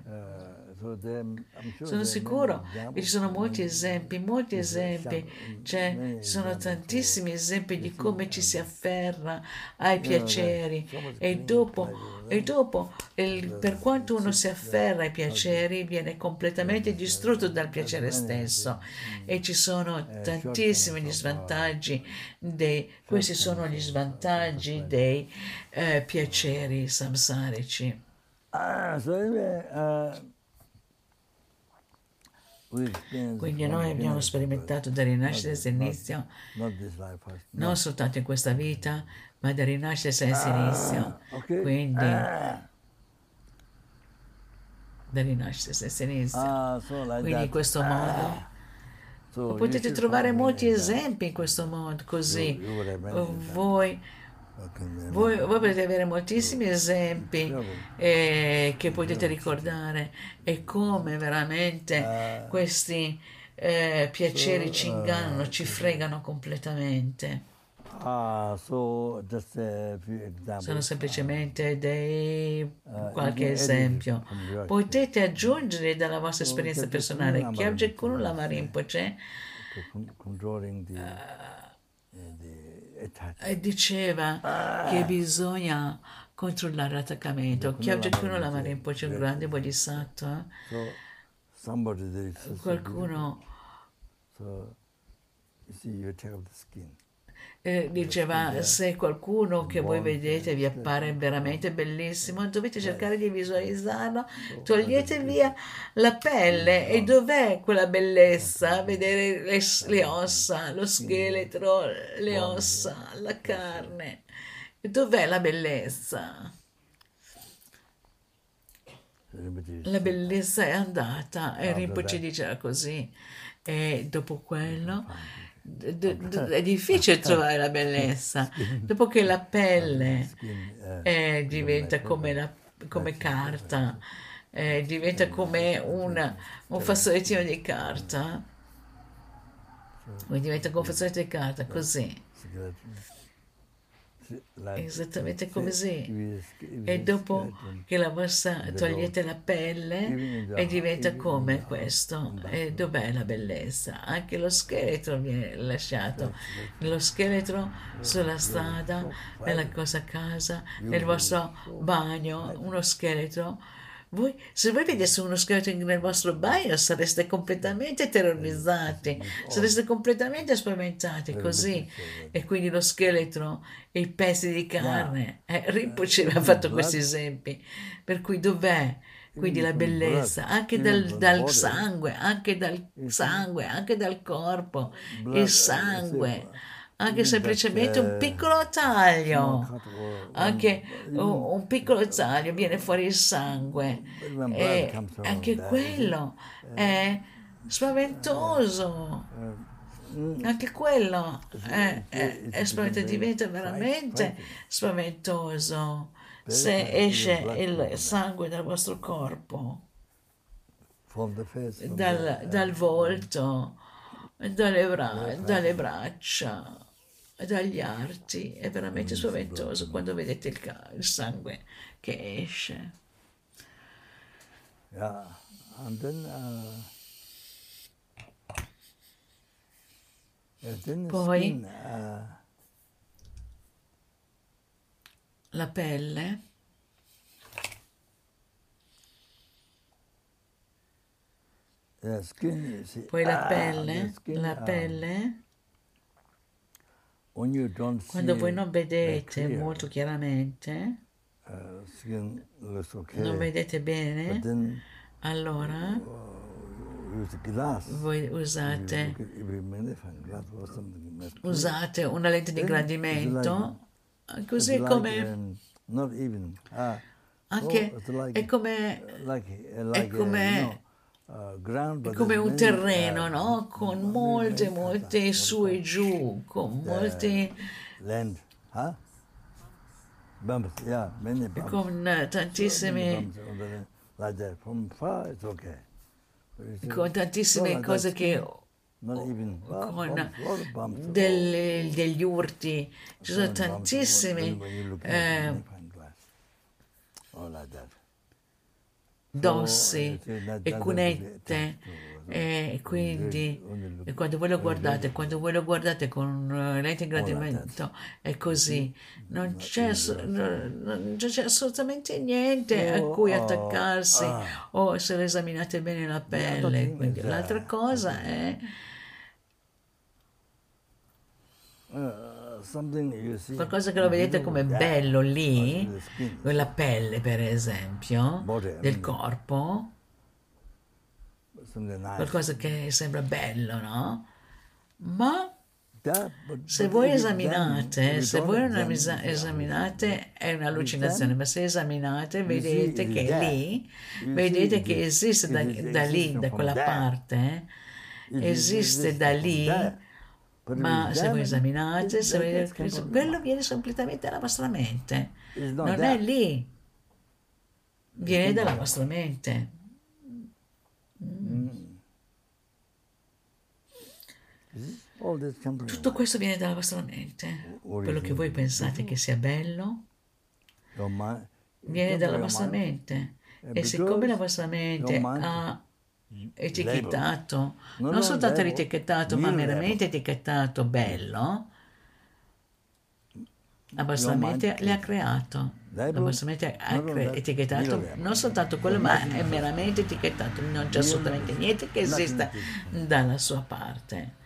Sono sicuro. che ci sono molti esempi, molti esempi, cioè ci sono tantissimi esempi di come ci si afferra ai piaceri. e dopo, e dopo il- per quanto uno si afferra ai piaceri viene completamente distrutto dal piacere stesso. e ci sono tantissimi gli svantaggi dei, questi sono gli svantaggi dei eh, piaceri samsarici. Ah, so uh, Quindi noi abbiamo sperimentato da rinascere senza inizio, non soltanto in questa vita, ma da rinascere senza inizio. Okay. Quindi Ah, da rinascere senza inizio. ah, Quindi in questo modo potete trovare molti esempi in questo modo, così voi. Voi, voi potete avere moltissimi esempi eh, che potete ricordare e come veramente questi eh, piaceri ci ingannano, ci fregano completamente. Ah, few examples. Sono semplicemente dei Eh, qualche esempio. Potete aggiungere dalla vostra esperienza personale. Kyabje Rinpoche, Kunlama Rinpoche to con- controlling the, Ah. uh, eh, diceva che bisogna controllare l'attaccamento. Kyabje Kunlama Rinpoche, un grande bodhisattva, So somebody there is so qualcuno So you see, you take off the skin. Eh, diceva se qualcuno che voi vedete vi appare veramente bellissimo dovete cercare di visualizzarlo. Togliete via la pelle. E dov'è quella bellezza? Vedere le, le ossa lo scheletro le ossa la carne. Dov'è la bellezza? La bellezza è andata e Rinpoche diceva così. E dopo quello d- d- d- (laughs) è difficile trovare la bellezza. Dopo che la pelle skin, uh, eh, diventa come, la- come carta eh, diventa come un, un fazzolettino di carta. Diventa come un fazzoletto di carta così esattamente sk- if e dopo che la vostra togliete la pelle e diventa come questo. e dov'è la bellezza? Anche lo scheletro viene lasciato. Lo scheletro sulla strada nella vostra casa nel vostro bagno uno scheletro voi, se voi vedeste uno scheletro nel vostro bagno sareste completamente terrorizzati, sareste completamente spaventati così. E quindi lo scheletro e i pezzi di carne. Eh, Rinpoche aveva fatto questi esempi. Per cui dov'è? Quindi la bellezza, anche dal, dal sangue, anche dal sangue, anche dal corpo, il sangue, anche semplicemente un piccolo taglio, anche un, un piccolo taglio viene fuori il sangue. E anche quello è spaventoso. Anche quello è, è, è spaventoso, diventa veramente spaventoso. Se esce il sangue dal vostro corpo, dal, dal volto, dalle, bra- dalle braccia, dagli arti. È veramente spaventoso quando vedete il, ca- il sangue che esce. yeah, and then, uh, Poi- skin, uh, La pelle, see, poi la ah, pelle, skin, la uh, pelle, quando voi non vedete molto chiaramente, uh, non vedete bene, allora uh, voi usate, usate una lente di ingrandimento, così come um. Ah, anche oh, è come like, uh, come- but È come un terreno, no? Con molte, molte su e giù, con bumps. con tantissime, con tantissime cose che con delle- degli urti, ci sono at eh, dossi e cunette. e quindi e quando voi lo guardate, quando voi lo guardate con uh, lente ingrandimento è così, non c'è, non c'è assolutamente niente a cui attaccarsi o se lo esaminate bene la pelle. Quindi l'altra cosa è qualcosa che lo vedete come bello lì, quella pelle per esempio del corpo. Qualcosa che sembra bello, no? Ma se voi esaminate, se voi non esaminate è un'allucinazione, ma se esaminate vedete che lì, vedete che esiste da, da lì, da quella parte, esiste da lì, ma se voi esaminate, se vedete, quello viene completamente dalla vostra mente, non è lì, viene dalla vostra mente. Tutto questo viene dalla vostra mente. Quello che voi pensate che sia bello viene dalla vostra mente. E siccome la vostra mente ha etichettato, non soltanto l'etichettato, ma meramente etichettato bello, mente le ha creato. Mente ha etichettato? Non soltanto quello, ma è meramente etichettato. Non c'è assolutamente niente che esista dalla sua parte.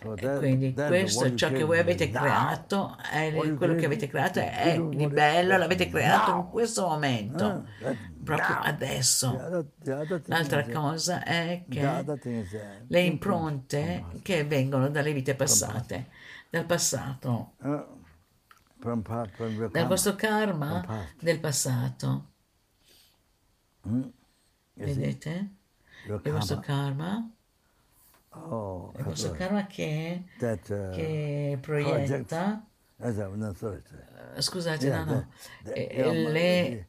Quindi questo ciò che voi avete creato, è quello che avete creato è di bello, l'avete creato in questo momento, proprio adesso. L'altra cosa è che le impronte che vengono dalle vite passate, dal passato, dal vostro karma del passato. Vedete? Il vostro karma Oh, è questo karma che, that, uh, che proietta, uh, scusate, yeah, no, no, eh, le,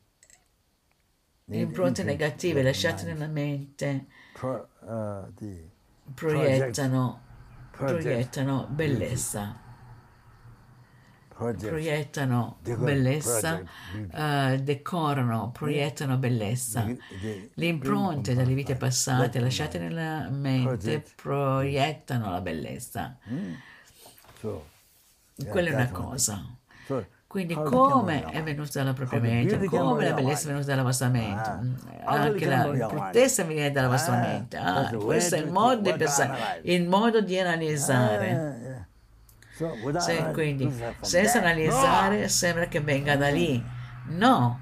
impronte negative lasciate nella mente. Pro, uh, proiettano, proiettano bellezza proiettano bellezza, uh, decorano, proiettano bellezza. Le impronte dalle vite passate lasciate nella mente proiettano la bellezza. Mm. Quella è una cosa. Quindi come è venuta dalla propria mente, come la bellezza è venuta dalla vostra mente, ah. mm, anche la bruttezza viene dalla vostra ah. mente. Ah, questo è il modo di pensare, il modo di analizzare. Se, quindi, senza analizzare, sembra che venga da lì. No,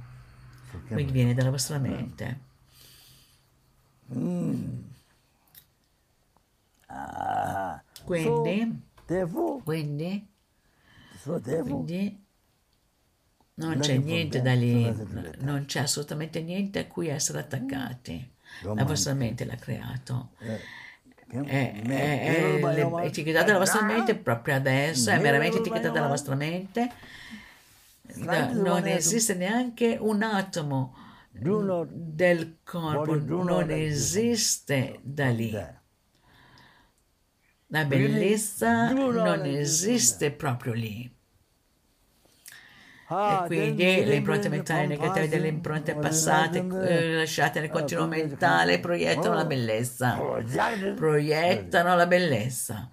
quindi viene dalla vostra mente. Mm. Quindi, quindi, quindi non c'è niente da lì, non c'è assolutamente niente a cui essere attaccati. La vostra mente l'ha creato. È, è, è etichettata dalla vostra mente proprio adesso, è veramente etichettata dalla vostra mente. non esiste neanche un atomo. Del corpo, non esiste da lì. La bellezza non esiste proprio lì. Ah, e quindi le impronte mentali negative delle impronte passate eh, lasciate nel continuo mentale proiettano la bellezza. Proiettano la bellezza.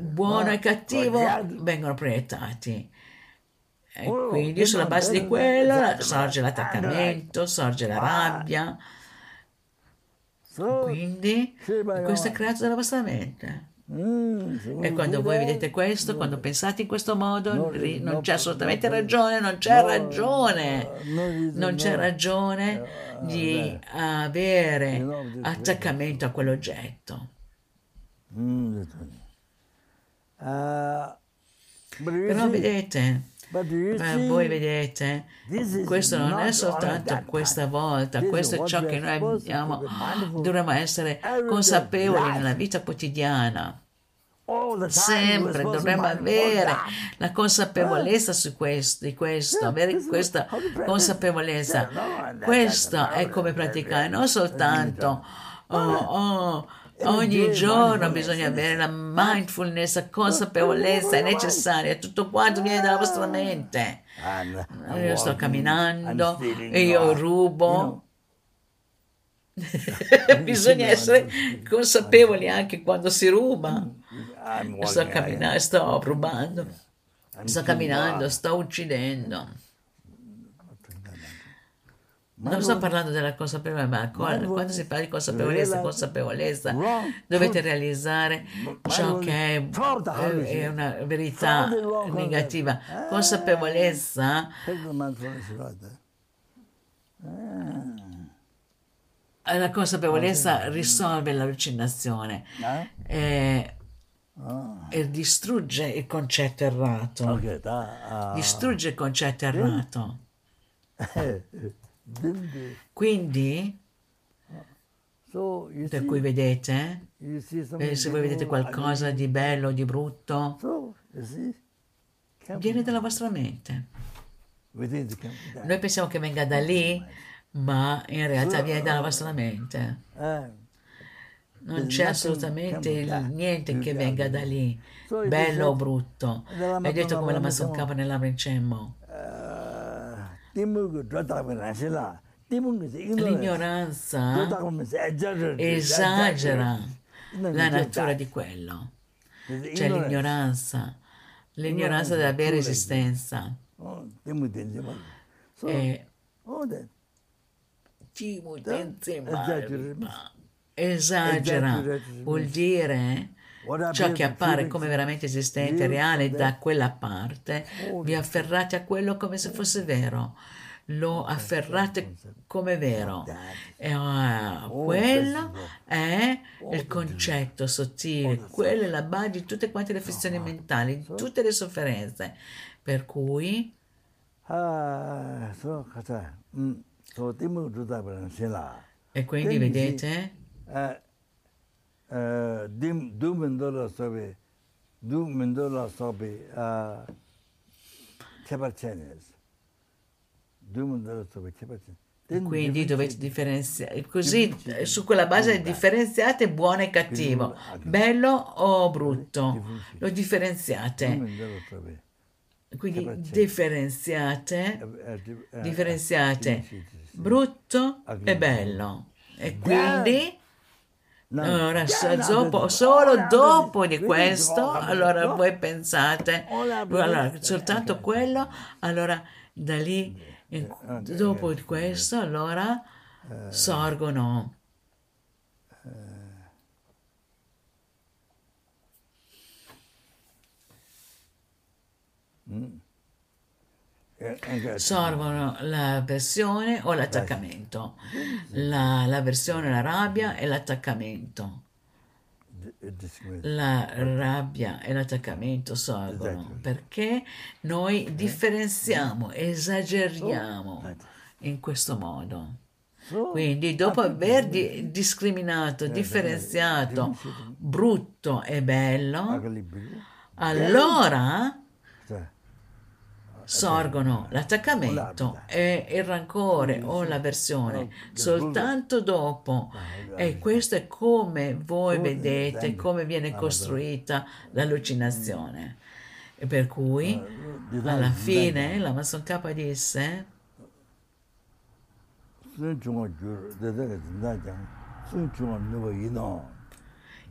Buono e cattivo vengono proiettati. E quindi sulla base di quello sorge l'attaccamento, sorge la rabbia. Quindi questo è creato dalla vostra mente. Mm, e quando voi vedete questo, quando pensate in questo modo, non c'è assolutamente ragione, non c'è ragione, non c'è ragione di avere attaccamento a quell'oggetto. Mm, uh, Però vedete, ma voi vedete, questo non è soltanto questa volta, questo è ciò che noi abbiamo, dovremmo essere consapevoli nella vita quotidiana. Sempre dovremmo avere la consapevolezza su questo, di questo, avere questa consapevolezza. Questo è come praticare, non soltanto oh, oh, Ogni giorno bisogna avere la mindfulness, la consapevolezza, è necessaria, tutto quanto viene dalla vostra mente. Io sto camminando e io rubo. (laughs) bisogna (laughs) essere consapevoli anche quando si ruba. Sto camminando, sto rubando, sto camminando, sto uccidendo. Non sto parlando della consapevolezza, ma quando si parla di consapevolezza, consapevolezza, dovete realizzare ciò che è, è una verità negativa. Consapevolezza la consapevolezza risolve l'allucinazione e, e distrugge il concetto errato. Distrugge il concetto errato. Quindi, per cui vedete, eh, se voi vedete qualcosa di bello o di brutto, viene dalla vostra mente. Noi pensiamo che venga da lì, ma in realtà viene dalla vostra mente. Non c'è assolutamente niente che venga da lì, bello o brutto. Hai detto come la masoncava nell'abrincemmo. L'ignoranza esagera la natura di quello. C'è l'ignoranza, l'ignoranza della vera esistenza. E esagera. Vuol dire ciò che appare come veramente esistente, reale da quella parte, vi afferrate a quello come se fosse vero. Lo afferrate come vero. E, uh, quello è il concetto sottile, quella è la base di tutte quante le affezioni mentali, di tutte le sofferenze. Per cui e quindi vedete du mendola sobe du mendola sobe a chebarchenes du mendola sobe chebarchenes quindi dovete differenziare così su quella base differenziate buono e cattivo. Bello o brutto? Lo differenziate. Quindi differenziate differenziate. Brutto e bello. E quindi allora, dopo, solo dopo di questo, allora voi pensate, allora, soltanto quello, allora da lì, dopo di questo, allora sorgono sorgono l'avversione o l'attaccamento, la, l'avversione, la rabbia e l'attaccamento. La rabbia e l'attaccamento sorgono perché noi differenziamo, esageriamo in questo modo. Quindi dopo aver di- discriminato, differenziato brutto e bello, allora sorgono l'attaccamento e il rancore o l'avversione soltanto dopo. E questo è come voi vedete come viene costruita l'allucinazione. E per cui alla fine la Mason K disse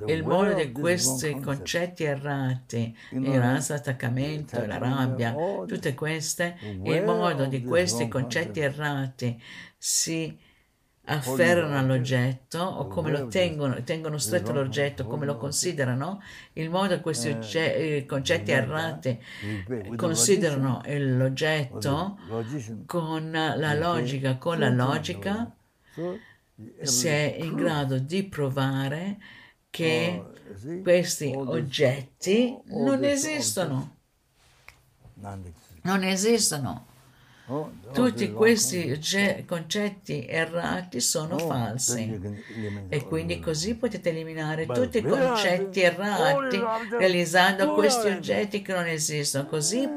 il modo di questi concetti errati, l'ignoranza, l'attaccamento, la rabbia, tutte queste, il modo di questi concetti errati si afferrano all'oggetto o come lo tengono, tengono stretto l'oggetto, come lo considerano, il modo in questi ogge- concetti errati considerano l'oggetto con la logica, con la logica si è in (coughs) grado di provare che questi oggetti non esistono. Non esistono. Tutti questi concetti errati sono falsi e quindi così potete eliminare tutti i concetti errati realizzando questi oggetti che non esistono. Così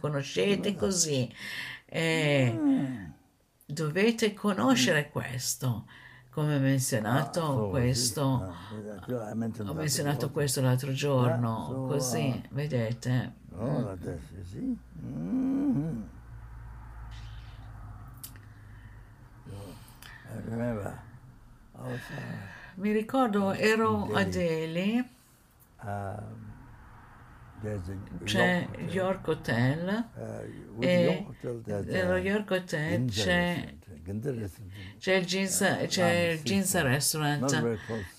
conoscete così. E dovete conoscere questo come menzionato Ah, questo. Ah, ho menzionato ho menzionato questo l'altro giorno, so, così, ah. vedete? Also Mi ricordo, ero a Delhi, c'è York Hotel. E nello York Hotel c'è. C'è il Ginza, c'è Ah, il Ginza Restaurant,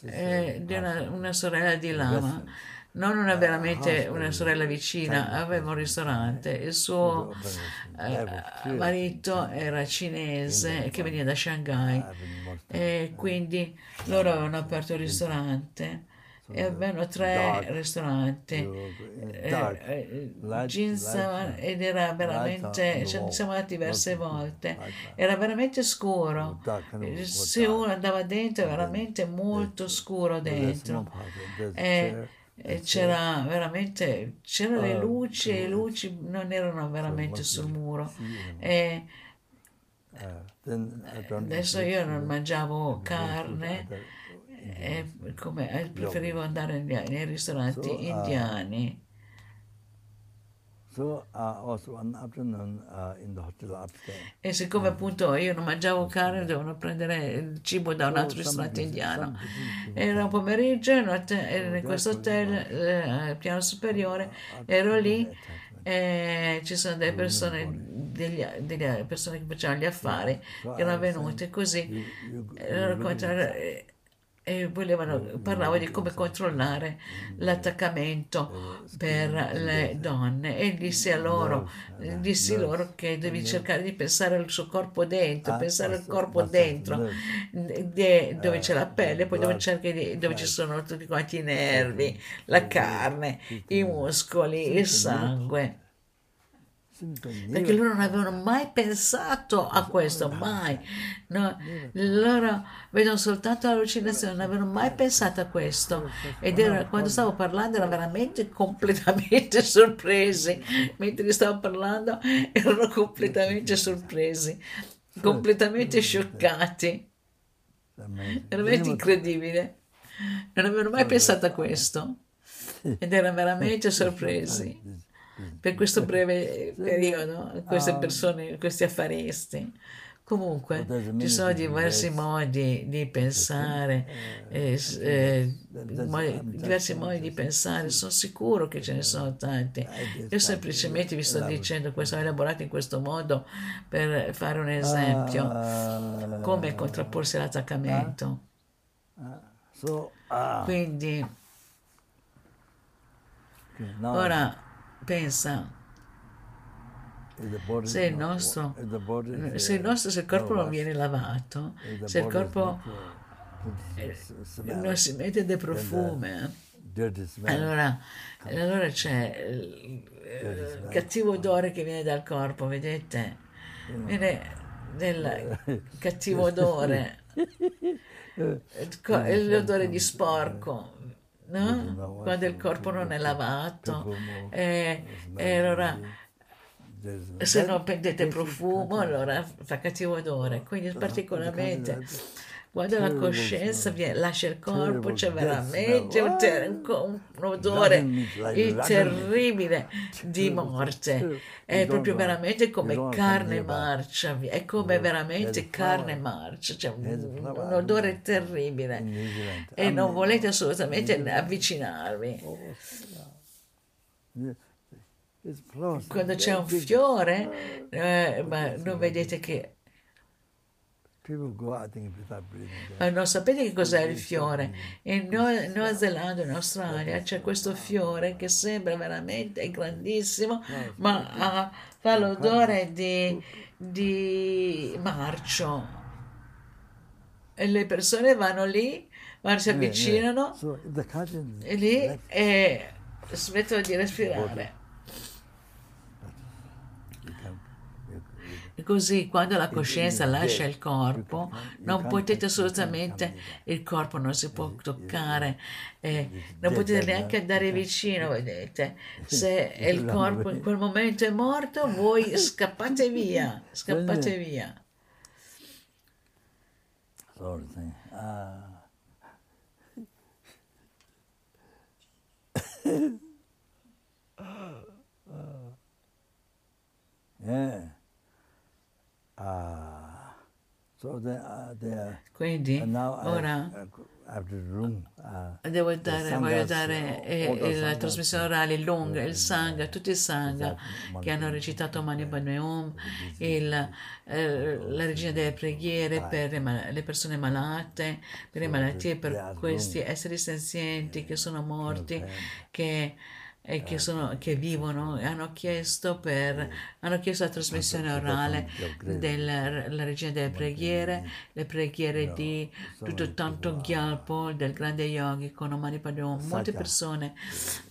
eh, di una, also una sorella di Lama. Non una Ah, veramente una sorella vicina, aveva un ristorante. Il suo eh, marito era cinese che veniva da Shanghai. E quindi loro avevano aperto il ristorante e avevano tre ristoranti. Eh, eh, Ginza ed era veramente, ci siamo andati diverse volte, era veramente scuro. Eh, Se uno andava dentro era veramente molto scuro dentro. E, e c'era veramente, c'erano le luci e le luci non erano veramente sul muro. E adesso io non mangiavo carne e come, eh, preferivo andare nei, ristoranti So, uh, indiani. So uh, afternoon uh, in. E siccome appunto io non mangiavo carne, dovevano prendere il cibo da un So altro ristorante indiano. Era un pomeriggio in, questo hotel eh, al piano superiore, ero lì e ci sono delle persone, degli- delle persone che facevano gli affari che erano venute così you- e volevano, parlavo di come controllare l'attaccamento per le donne e dissi a loro, dissi loro che devi cercare di pensare al suo corpo dentro, Ah, pensare al corpo dentro, de- dove c'è la pelle, poi dove, cerchi dove ci sono tutti quanti i nervi, la carne, i muscoli, il sangue perché loro non avevano mai pensato a questo, mai. No, loro vedono soltanto l'allucinazione, non avevano mai pensato a questo. Ed era, quando stavo parlando erano veramente completamente (laughs) sorpresi. Mentre stavo parlando erano completamente sorpresi, completamente scioccati. Veramente incredibile. Non avevano mai pensato a questo. Ed erano veramente (laughs) sorpresi per questo breve periodo, queste persone, questi affaristi. Comunque, ci sono diversi modi di pensare, eh, eh, diversi modi di pensare, sono sicuro che ce ne sono tanti. Io semplicemente vi sto dicendo questo, ho elaborato in questo modo per fare un esempio, Uh, come contrapporsi all'attaccamento. Ah, Quindi, ora pensa, se il nostro, se il, nostro, se il corpo non viene lavato, se il corpo uh, smell, non si mette profumi, dirty smell. allora, allora c'è il, il cattivo odore che viene dal corpo, vedete? Viene del (laughs) cattivo odore, (laughs) l'odore di sporco, no? Quando il corpo non è lavato. E, e allora There's- se non prendete profumo allora fa cattivo odore quindi particolarmente quando la coscienza vie- lascia il corpo c'è veramente un, ter- un odore il terribile di morte. è proprio veramente come carne marcia è come veramente carne marcia c'è un, un odore terribile. E non volete assolutamente avvicinarvi. quando c'è un fiore eh, ma non vedete che Ma non sapete che cos'è il fiore? In Nuova, Zelanda, in Australia, c'è questo fiore che sembra veramente grandissimo, ma ha- fa l'odore di, di marcio. E le persone vanno lì, vanno, si avvicinano if the conscience e lì e smettono di respirare. you can, you, you, E Così quando la coscienza lascia il corpo, non potete assolutamente, il corpo non si può toccare, eh, non potete neanche andare vicino, vedete. Se il corpo in quel momento è morto, voi (laughs) scappate via, scappate via. yeah. (laughs) Uh, so the, uh, the, Quindi ora room. Uh, devo dare, voglio dare eh, la trasmissione orale lunga, il Eh, Sangha, tutti i Sangha esatto, che hanno recitato Mani Hum, eh, il, eh, la regina delle preghiere per le persone malate, per le malattie, per questi esseri senzienti che sono morti, che, e che, sono, che vivono hanno chiesto, per, hanno chiesto la trasmissione orale della la regina delle preghiere, le preghiere di tutto tanto Gyalpo, del grande yogi con Omani Hum. molte persone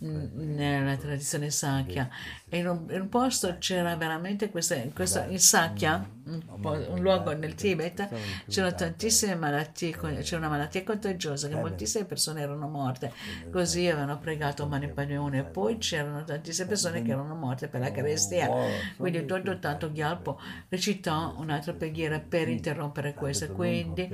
mm, nella tradizione Sakya e in un, in un posto c'era veramente questa, questa in Sakya un, po- un luogo nel Tibet c'erano tantissime malattie c'era una malattia contagiosa che moltissime persone erano morte. Così avevano pregato Omani Padme e poi c'erano tantissime persone che erano morte per la carestia. quindi tutto tanto Gyalpo recitò un'altra preghiera per interrompere questo quindi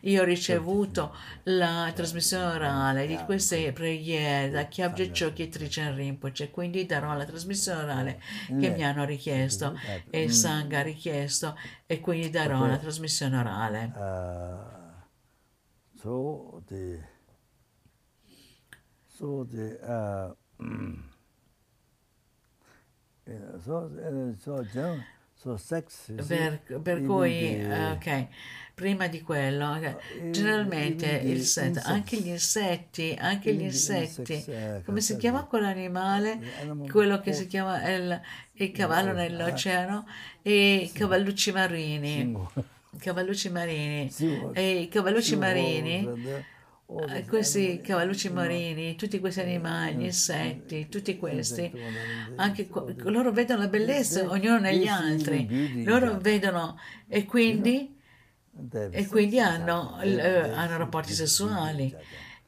io ho ricevuto la trasmissione orale di queste preghiere da Kyabje Chokyi Trichan Rinpoche, quindi darò la trasmissione orale che mi hanno richiesto e il Sangha ha richiesto e quindi darò la trasmissione orale. Uh, so the so the (clears throat) uh, so uh, so so sex you see, Per, per cui, eh, ok, prima di quello, eh, eh, generalmente even the il set, anche gli insetti, anche gli insetti, eh, come si cosa- chiama quell'animale? Quello che si chiama il, il cavallo eh, nell'oceano e i cavallucci marini. Cavallucci marini. E i cavallucci marini, eh, questi cavallucci marini, tutti questi animali, gli insetti, tutti questi, anche loro vedono la bellezza ognuno negli altri, loro vedono e quindi, e quindi hanno, eh, hanno rapporti sessuali.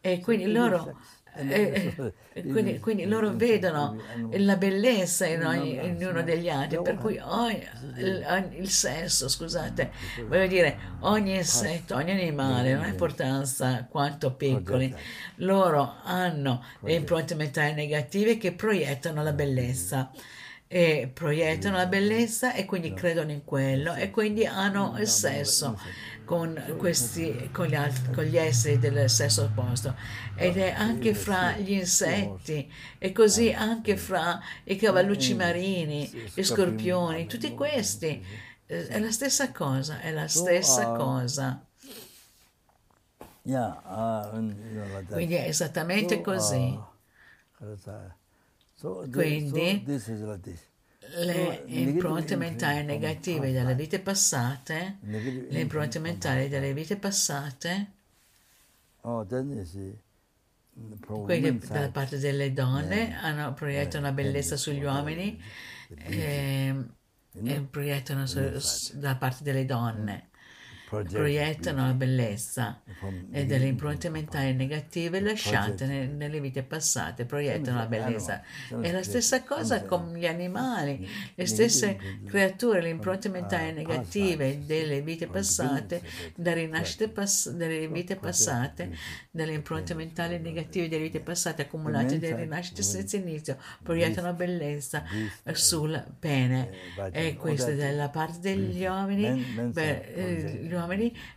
e quindi loro, eh, eh, quindi, quindi loro vedono la bellezza in, ogni- in ognuno degli altri, per cui ogni- il, ogni- il sesso, scusate, voglio dire, ogni insetto, ogni animale, non ha importanza quanto piccoli, loro hanno le impronte mentali negative che proiettano la bellezza. E proiettano la bellezza e quindi credono in quello e quindi hanno il sesso con questi con gli, altri, con gli esseri del sesso opposto ed è anche fra gli insetti e così anche fra i cavallucci marini gli scorpioni tutti questi. eh, è la stessa cosa è la stessa cosa. Like that. quindi è esattamente così. Quindi, le impronte mentali negative delle vite passate le impronte mentali delle vite passate Oh, dalla side. parte delle donne Eh, hanno proiettato eh, una bellezza eh, sugli eh, uomini ehm, e proiettano su- dalla parte delle donne proiettano la bellezza e delle impronte mentali negative lasciate nelle vite passate proiettano la bellezza. è la stessa cosa con gli animali le stesse creature le impronte mentali negative delle vite passate dalle rinascite pass- delle vite passate dalle impronte mentali negative delle vite passate accumulate dalle rinascite senza inizio proiettano bellezza sul pene. e questo dalla parte degli uomini beh, eh, gli uomini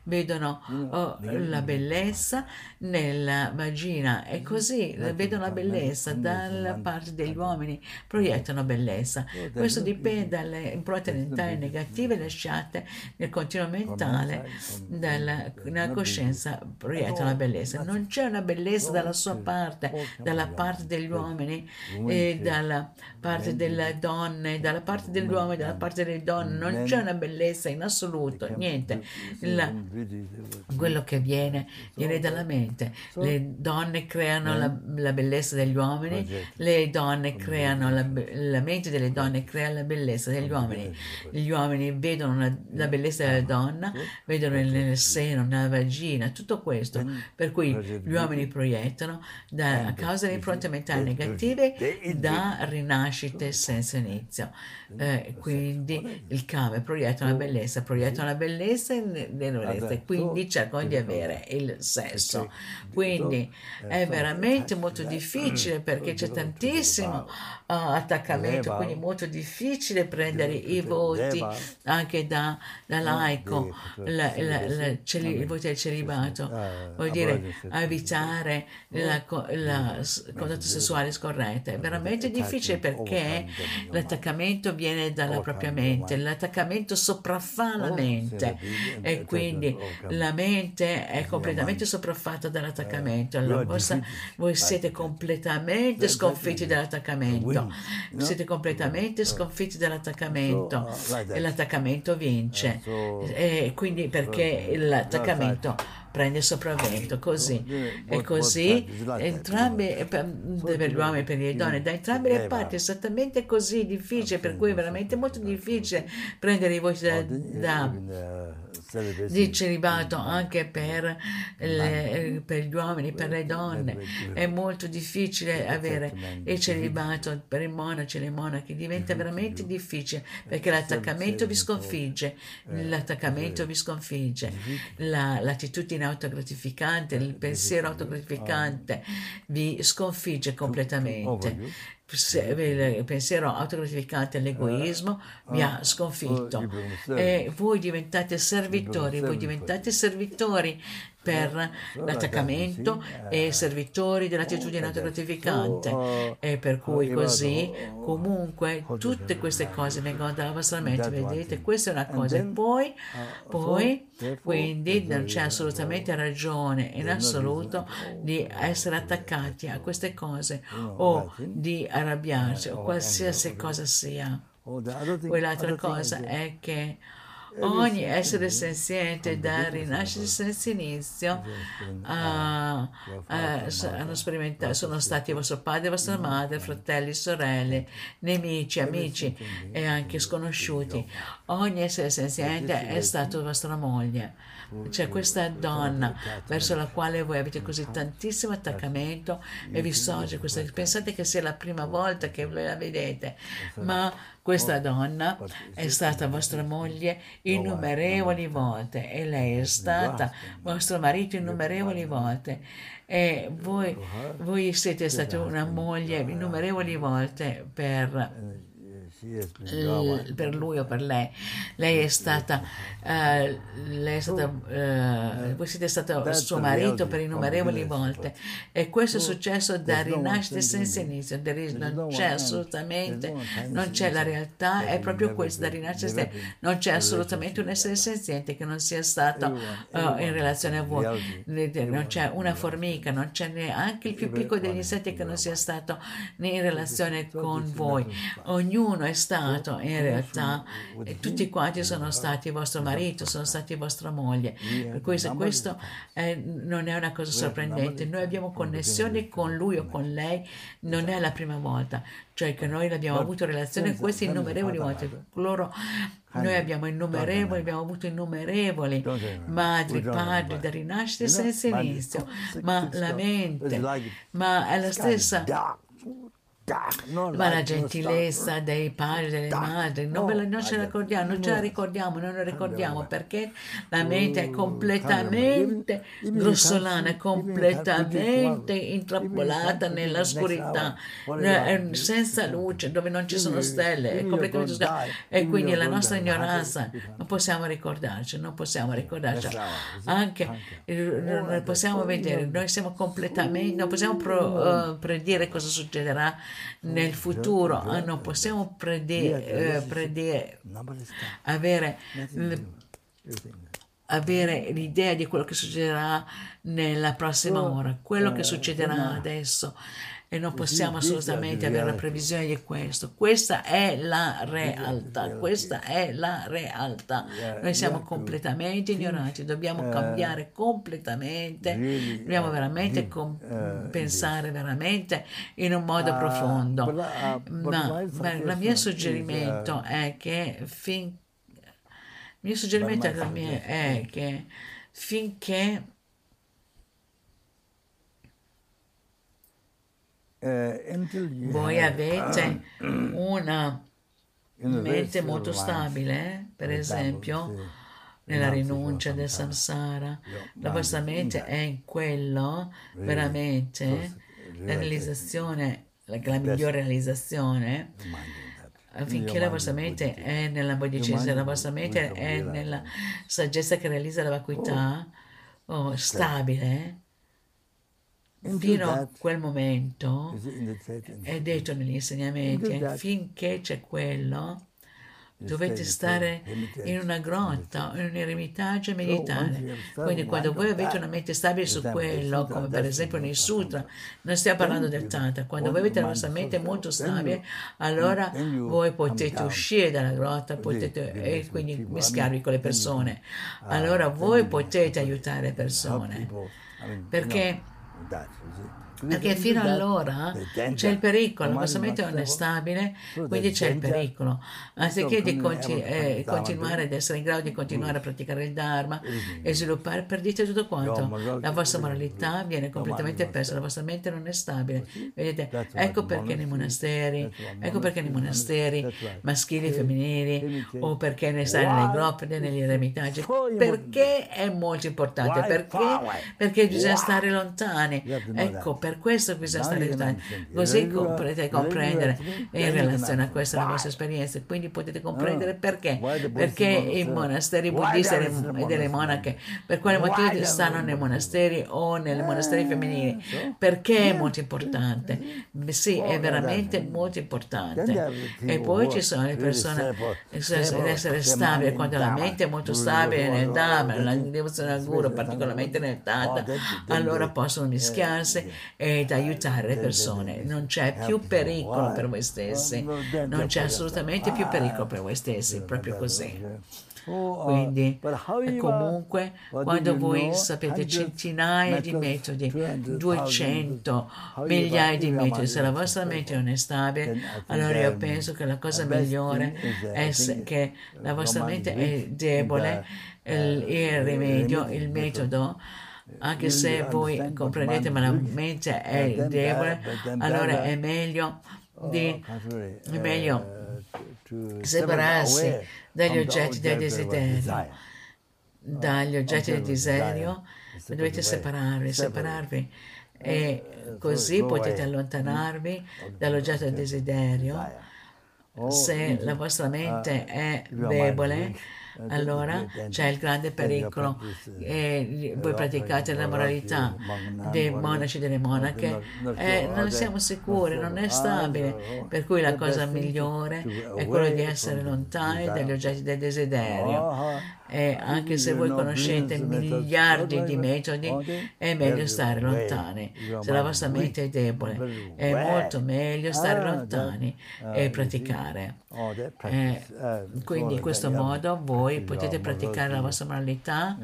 vedono oh, la bellezza nella vagina. E così vedono la bellezza dalla parte degli uomini proiettano bellezza. Questo dipende dalle impronte mentali negative lasciate nel continuo mentale dalla, nella coscienza proiettano la bellezza. non c'è una bellezza dalla sua parte dalla parte degli uomini e dalla parte delle donne dalla parte degli uomini dalla parte delle donne. Non c'è una bellezza in assoluto niente La- quello che viene viene dalla mente. le donne creano la, la bellezza degli uomini le donne creano la, la mente delle donne crea la bellezza degli uomini. gli uomini vedono la, la bellezza della donna vedono nel, nel seno nella vagina tutto questo. Per cui gli uomini proiettano da, a causa delle impronte mentali negative da rinascite senza inizio. Eh, quindi il kame proietta la bellezza proietta la bellezza in- e quindi cercano di avere il sesso. Quindi è veramente molto difficile perché c'è tantissimo uh, attaccamento, quindi molto difficile prendere i voti anche da, da laico, la, la, la, il voto del celibato, vuol dire evitare la, la condotta sessuale scorretta. È veramente difficile perché l'attaccamento viene dalla propria mente, l'attaccamento sopraffa la mente. e quindi la mente è completamente sopraffatta dall'attaccamento. Allora voi siete completamente sconfitti dall'attaccamento, siete completamente sconfitti dall'attaccamento. E l'attaccamento vince. E quindi perché l'attaccamento prende sopravvento così. e così entrambi per gli uomini e per le donne da entrambe le parti è esattamente così difficile per cui è veramente molto difficile prendere i voti da, da di celibato anche per, le, per, gli uomini, per le donne. È molto difficile avere il celibato per i monaci e le monache, diventa veramente difficile perché l'attaccamento vi sconfigge, l'attaccamento vi sconfigge, la, l'attitudine autogratificante, il pensiero autogratificante vi sconfigge completamente il pensiero autogratificante all'egoismo vi ha sconfitto. e voi diventate servitori, voi diventate servitori per l'attaccamento e servitori dell'attitudine autogratificante e per cui così comunque tutte queste cose vengono dalla vostra mente vedete? questa è una cosa. e poi poi quindi non c'è assolutamente ragione in assoluto di essere attaccati a queste cose o di arrabbiarsi o qualsiasi cosa sia. Poi l'altra cosa è che ogni essere senziente da rinascita senza inizio. Uh, uh, hanno sperimentato, sono stati vostro padre, vostra madre, fratelli, sorelle, nemici, amici e anche sconosciuti. Ogni essere senziente è stato vostra moglie. C'è questa donna verso la quale voi avete così tantissimo attaccamento e vi sorge questa. Pensate che sia la prima volta che la vedete, ma questa donna è stata vostra moglie innumerevoli volte e lei è stata vostro marito innumerevoli volte e voi, voi siete stati una moglie innumerevoli volte per per lui o per lei. Lei è stata, uh, lei è stata uh, voi siete stato suo marito per innumerevoli volte. e questo è successo da rinascita senza inizio, non c'è assolutamente, non c'è la realtà, è proprio questo, da rinascita non c'è assolutamente un essere senziente che non sia stato uh, in relazione a voi, non c'è una formica, non c'è neanche il più piccolo degli insetti che non sia stato in relazione con voi, ognuno è stato in realtà tutti quanti sono stati vostro marito, sono stati vostra moglie. Per cui questo è, non è una cosa sorprendente. Noi abbiamo connessione con lui o con lei, non è la prima volta, cioè che noi abbiamo avuto relazione con questi innumerevoli volte. Loro noi abbiamo innumerevoli, abbiamo avuto innumerevoli. Madri, padri da rinascita senza inizio, ma la mente, ma è la stessa ma la gentilezza dei padri e delle madri non, la, non ce la ricordiamo, non ce la ricordiamo, non la ricordiamo perché la mente è completamente grossolana, completamente intrappolata nella oscurità, senza luce, dove non ci sono stelle, è completamente oscura. E quindi la nostra ignoranza non possiamo ricordarci, non possiamo ricordarci. Anche non possiamo vedere, noi siamo completamente, non possiamo pro, uh, predire cosa succederà nel futuro, ah, non possiamo predire, eh, predire avere, avere l'idea di quello che succederà nella prossima ora, quello che succederà adesso e non possiamo assolutamente avere la previsione di questo. Questa è la realtà, questa è la realtà. Noi siamo completamente ignoranti, dobbiamo cambiare completamente, dobbiamo veramente com- pensare veramente in un modo profondo. Ma, ma il mio suggerimento è che fin... il mio suggerimento è che finché voi avete una mente molto stabile, per esempio, nella rinuncia del samsara. La vostra mente è in quello, veramente, la realizzazione, la, la migliore realizzazione affinché la vostra mente è nella bodhicitta, la vostra mente è nella saggezza che realizza la vacuità, oh, stabile, fino a quel momento è detto negli insegnamenti, finché c'è quello, dovete stare in una grotta, in un eremitaggio e meditare. Quindi quando voi avete una mente stabile su quello, come per esempio nei sutra, non stiamo parlando del tantra, quando voi avete la vostra mente molto stabile, allora voi potete uscire dalla grotta potete, e quindi mischiarvi con le persone. Allora voi potete aiutare le persone. Perché Да. Perché fino allora c'è il pericolo, la vostra mente non è stabile, quindi c'è il pericolo. Anziché di conti- eh, continuare ad essere in grado di continuare a praticare il Dharma e sviluppare, perdite tutto quanto. La vostra moralità viene completamente persa, la vostra mente non è stabile. Vedete, ecco perché nei monasteri, ecco perché nei monasteri maschili e femminili, o perché ne stai nelle grotte, negli eremitaggi, perché è molto importante, perché? Perché bisogna stare lontani. Ecco perché per questo bisogna stare aiutando. Così potete comprendere in relazione a questa la vostra esperienza. Quindi potete comprendere perché. Perché i monasteri buddisti e delle monache, per quale motivo stanno nei monasteri o nei monasteri femminili? Perché è molto importante. Sì, è veramente molto importante. E poi ci sono le persone che essere stabili, quando la mente è molto stabile nel Dhamma, nella devozione al Guru, particolarmente nel Tata, allora possono mischiarsi ed aiutare le persone. Non c'è più pericolo per voi stessi, non c'è assolutamente più pericolo per voi stessi, proprio così. Quindi, comunque, quando voi sapete centinaia di metodi, 200 migliaia di metodi, se la vostra mente non è stabile, allora io penso che la cosa migliore è che la vostra mente è debole, il, il rimedio, il metodo anche se voi comprendete ma la mente è debole, allora è meglio, di, è meglio separarsi dagli oggetti del desiderio. Dagli oggetti del desiderio dovete separarvi, separarvi e così potete allontanarvi dall'oggetto del desiderio. Se la vostra mente è debole, allora c'è il grande pericolo. e voi praticate la moralità dei monaci e delle monache. e non siamo sicuri, non è stabile, per cui la cosa migliore è quella di essere lontani dagli oggetti del desiderio e anche se voi conoscete miliardi di metodi, è meglio stare lontani. Se la vostra mente è debole, è molto meglio stare lontani e praticare. E quindi in questo modo voi potete praticare la vostra moralità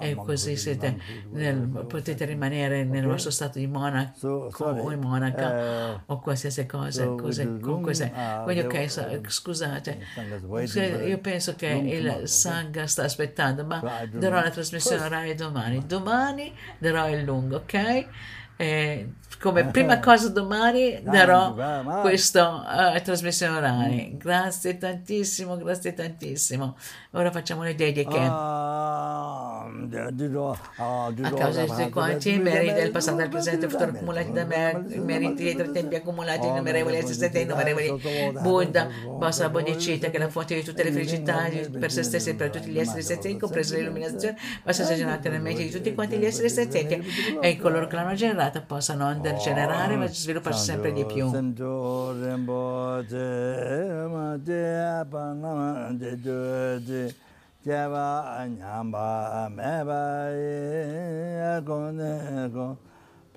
e così siete nel, potete rimanere nel vostro stato di monaco o monaca o qualsiasi cosa. Cose, queste. Quindi ok, scusate, io penso che il Sangha sta aspettando, ma darò la trasmissione orale domani. Domani darò il lungo, ok? E come prima cosa domani darò questa uh, trasmissione orale. Grazie tantissimo, grazie tantissimo. Ora facciamo le dediche. A causa di tutti quanti meriti del passato e del presente futuro accumulati da me, meriti dei tre tempi accumulati, innumerevoli assistenti e innumerevoli Buddha, basta la bodhicitta, che è la fonte di tutte le felicità per se stessi e per tutti gli esseri senzienti, compresa l'illuminazione, essere generata nel mente di tutti quanti gli esseri senzienti e coloro che l'hanno generata possano non degenerare ma svilupparsi sempre di più. 제바 안냠바 메바이 고네고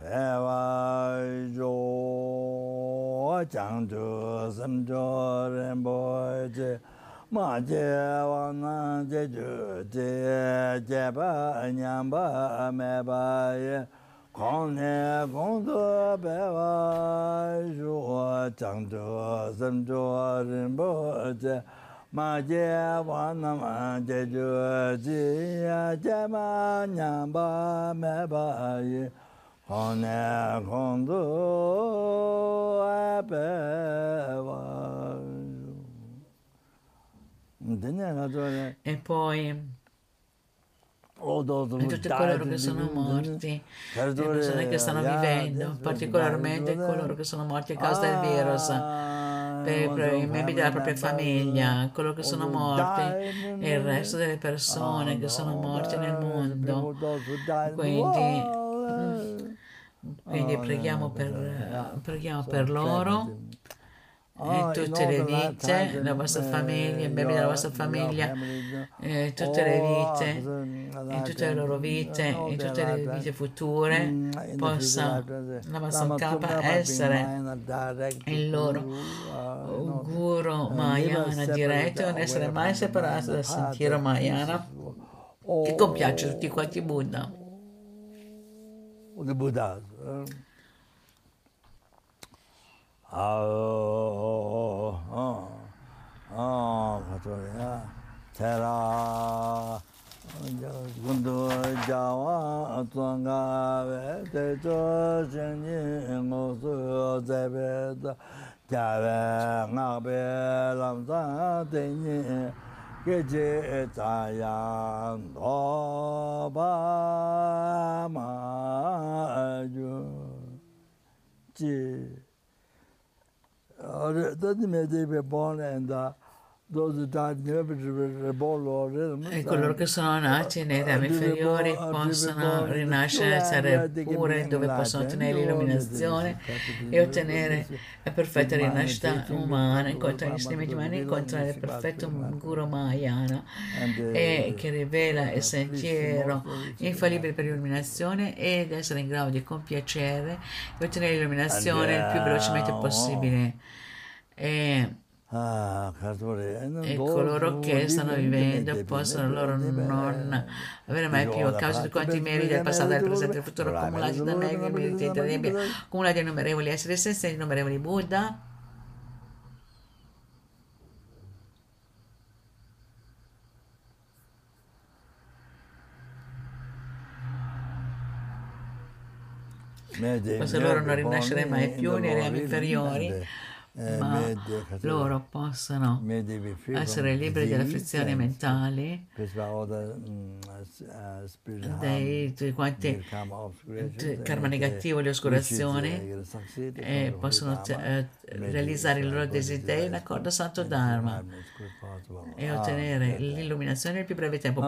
배와조 장조 섬조렘 보제 마제와나 제주제 제바 안냠바 메바이 공네 공도 배와조 장조 섬조렘 보제 ma je wa na ma je ju ji ya je ma nya ba me ba ye. Hon ne kong du a pe wa. E poi e tutti coloro che sono morti, le persone che stanno vivendo, particolarmente coloro che sono morti a causa del virus, per i membri della propria famiglia, coloro che sono morti e il resto delle persone che sono morte nel mondo. Quindi, quindi preghiamo, per, preghiamo per loro e tutte le vite, la vostra famiglia, i membri della vostra famiglia, e tutte le vite, e tutte le loro vite, e tutte le vite future, possa la vostra capa essere il loro guru Mahayana diretto e non essere mai separato dal sentiero Mahayana che compiace tutti quanti Buddha. Buddha. 아어 어 가져야 테라 군도 자와 어떤가베 대저 생님 모수 제베다 자베 나베 람자 되니 계제 자야 노바마주 지 uh, doesn't mean they were born and uh, E coloro che sono nati nei rami inferiori possono rinascere, essere pure dove possono ottenere l'illuminazione e ottenere la perfetta rinascita umana, incontrare gli strumenti umani, incontrare il perfetto Guru Mahayana e che rivela il sentiero infallibile per l'illuminazione ed essere in grado di compiacere e ottenere l'illuminazione il più velocemente possibile. E Ah, e coloro che stanno vivendo possono loro non avere mai più a causa di quanti meriti del passato, del presente e del futuro accumulati da me, che meriti nebbia, accumulati innumerevoli esseri essenziali, innumerevoli Buddha. Forse loro non rinascere mai più nei rami inferiori. eh, ma loro possano essere liberi dalle afflizioni mentali, dai quanti karma negativo, le oscurazioni, e possono eh, realizzare i loro desideri in accordo Santo Dharma e ottenere l'illuminazione nel più breve tempo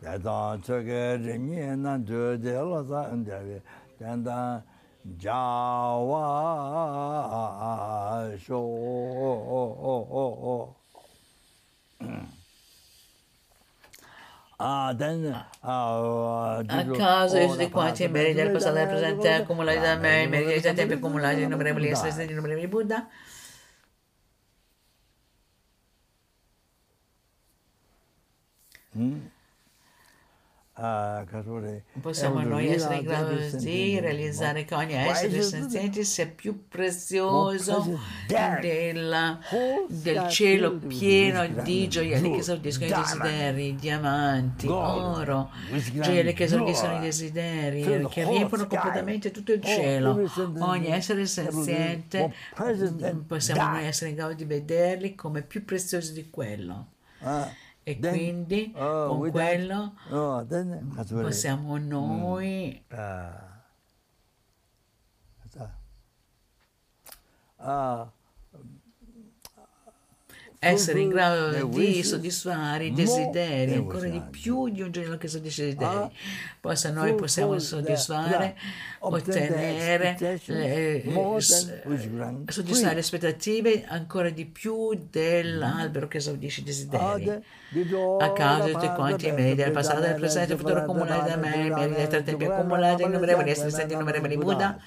대단 저게 링이나 저절로서 안되게 단단 자와 쇼 Ah, then, ah, a caso es de quanti meri del pasado del presente acumulado da meri meri del tempo acumulado in numero di essere di numero di Buddha hm Possiamo noi essere in grado di realizzare che ogni essere senziente sia più prezioso della, del cielo pieno di gioielli che esaudiscono i desideri, diamanti, oro, gioielli che esaudiscono i desideri, che riempiono completamente tutto il cielo. Ogni essere senziente possiamo noi essere in grado di vederli come più preziosi di quello. E then, quindi oh, con quello oh, then, possiamo noi mm. uh, essere in grado di soddisfare i desideri ancora di più di un giorno che soddisfa i desideri. Poi se noi possiamo soddisfare, ottenere, le, soddisfare le aspettative ancora di più dell'albero che esaudisce i desideri. A causa di tutti quanti i meriti del passato, del presente, del futuro accumulati da me, i meriti dei tre tempi accumulati, innumerevoli esseri senti innumerevoli Buddha.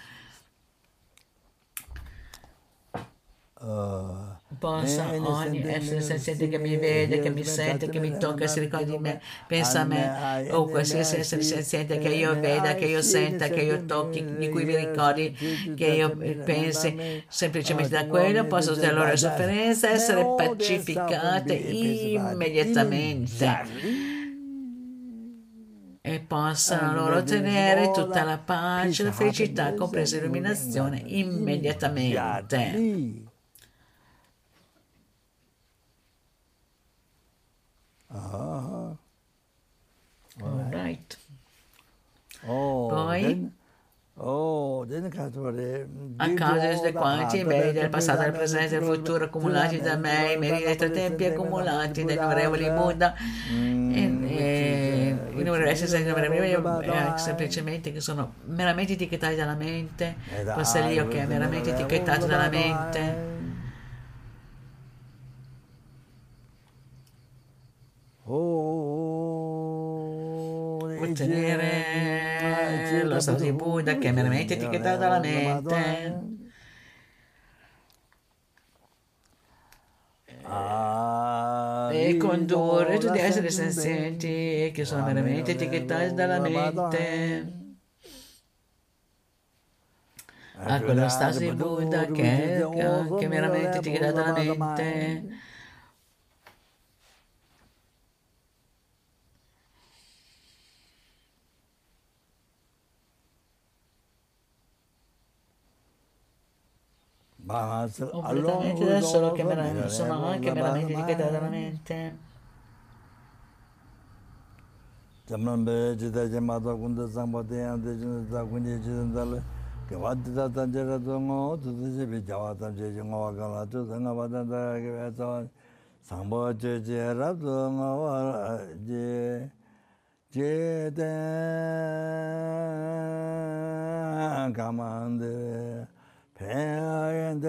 Uh, possa ogni essere senziente che mi vede, che mi sente, che mi tocca, si ricordi di me, pensa a me, o qualsiasi essere senziente che io veda, che io senta, che io tocchi, di cui mi ricordi, che io pensi semplicemente da quello, posso la loro sofferenza, essere pacificate immediatamente. E possano loro ottenere tutta la pace, la felicità, compresa l'illuminazione immediatamente. Ah. All right. Oh, Poi? then- oh, then A causa dei quanti beni del passato, del presente e del futuro accumulati da me, i meriti dei tre tempi accumulati dagli onorevoli Buddha, i numeri esseri innumerevoli, eh, semplicemente che sono meramente etichettati dalla mente, questo è l'io che è meramente etichettato dalla mente. Oh, Ottenere lo stato di Buddha che è meramente etichettato dalla mente. E condurre tutti gli esseri senzienti che sono meramente etichettati dalla mente a quello stato di Buddha che è che è meramente etichettato dalla mente. Bahamas alone with solo camera and sonaha camera ne dikhe dadana ne ten Jamnan be jida jama da gunda samba de and de jin da gunye jin da le ke wat da da je ra do ngo tu de je be jawa da je je ngo ga la tu da na ba da da ke ba ta samba je je ra do ngo wa je je de kamande Peyde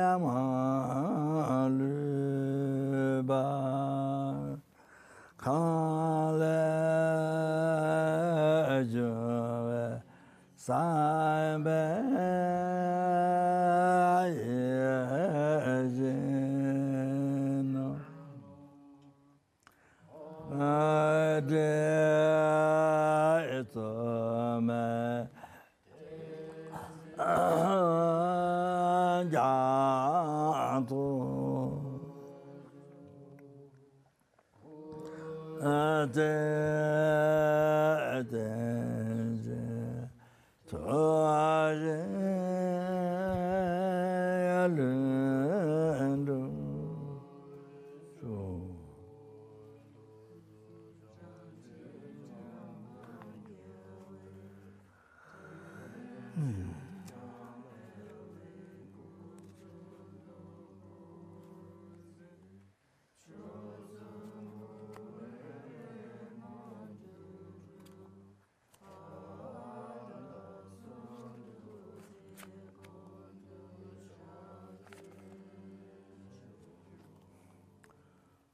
yamalü bar Kale ve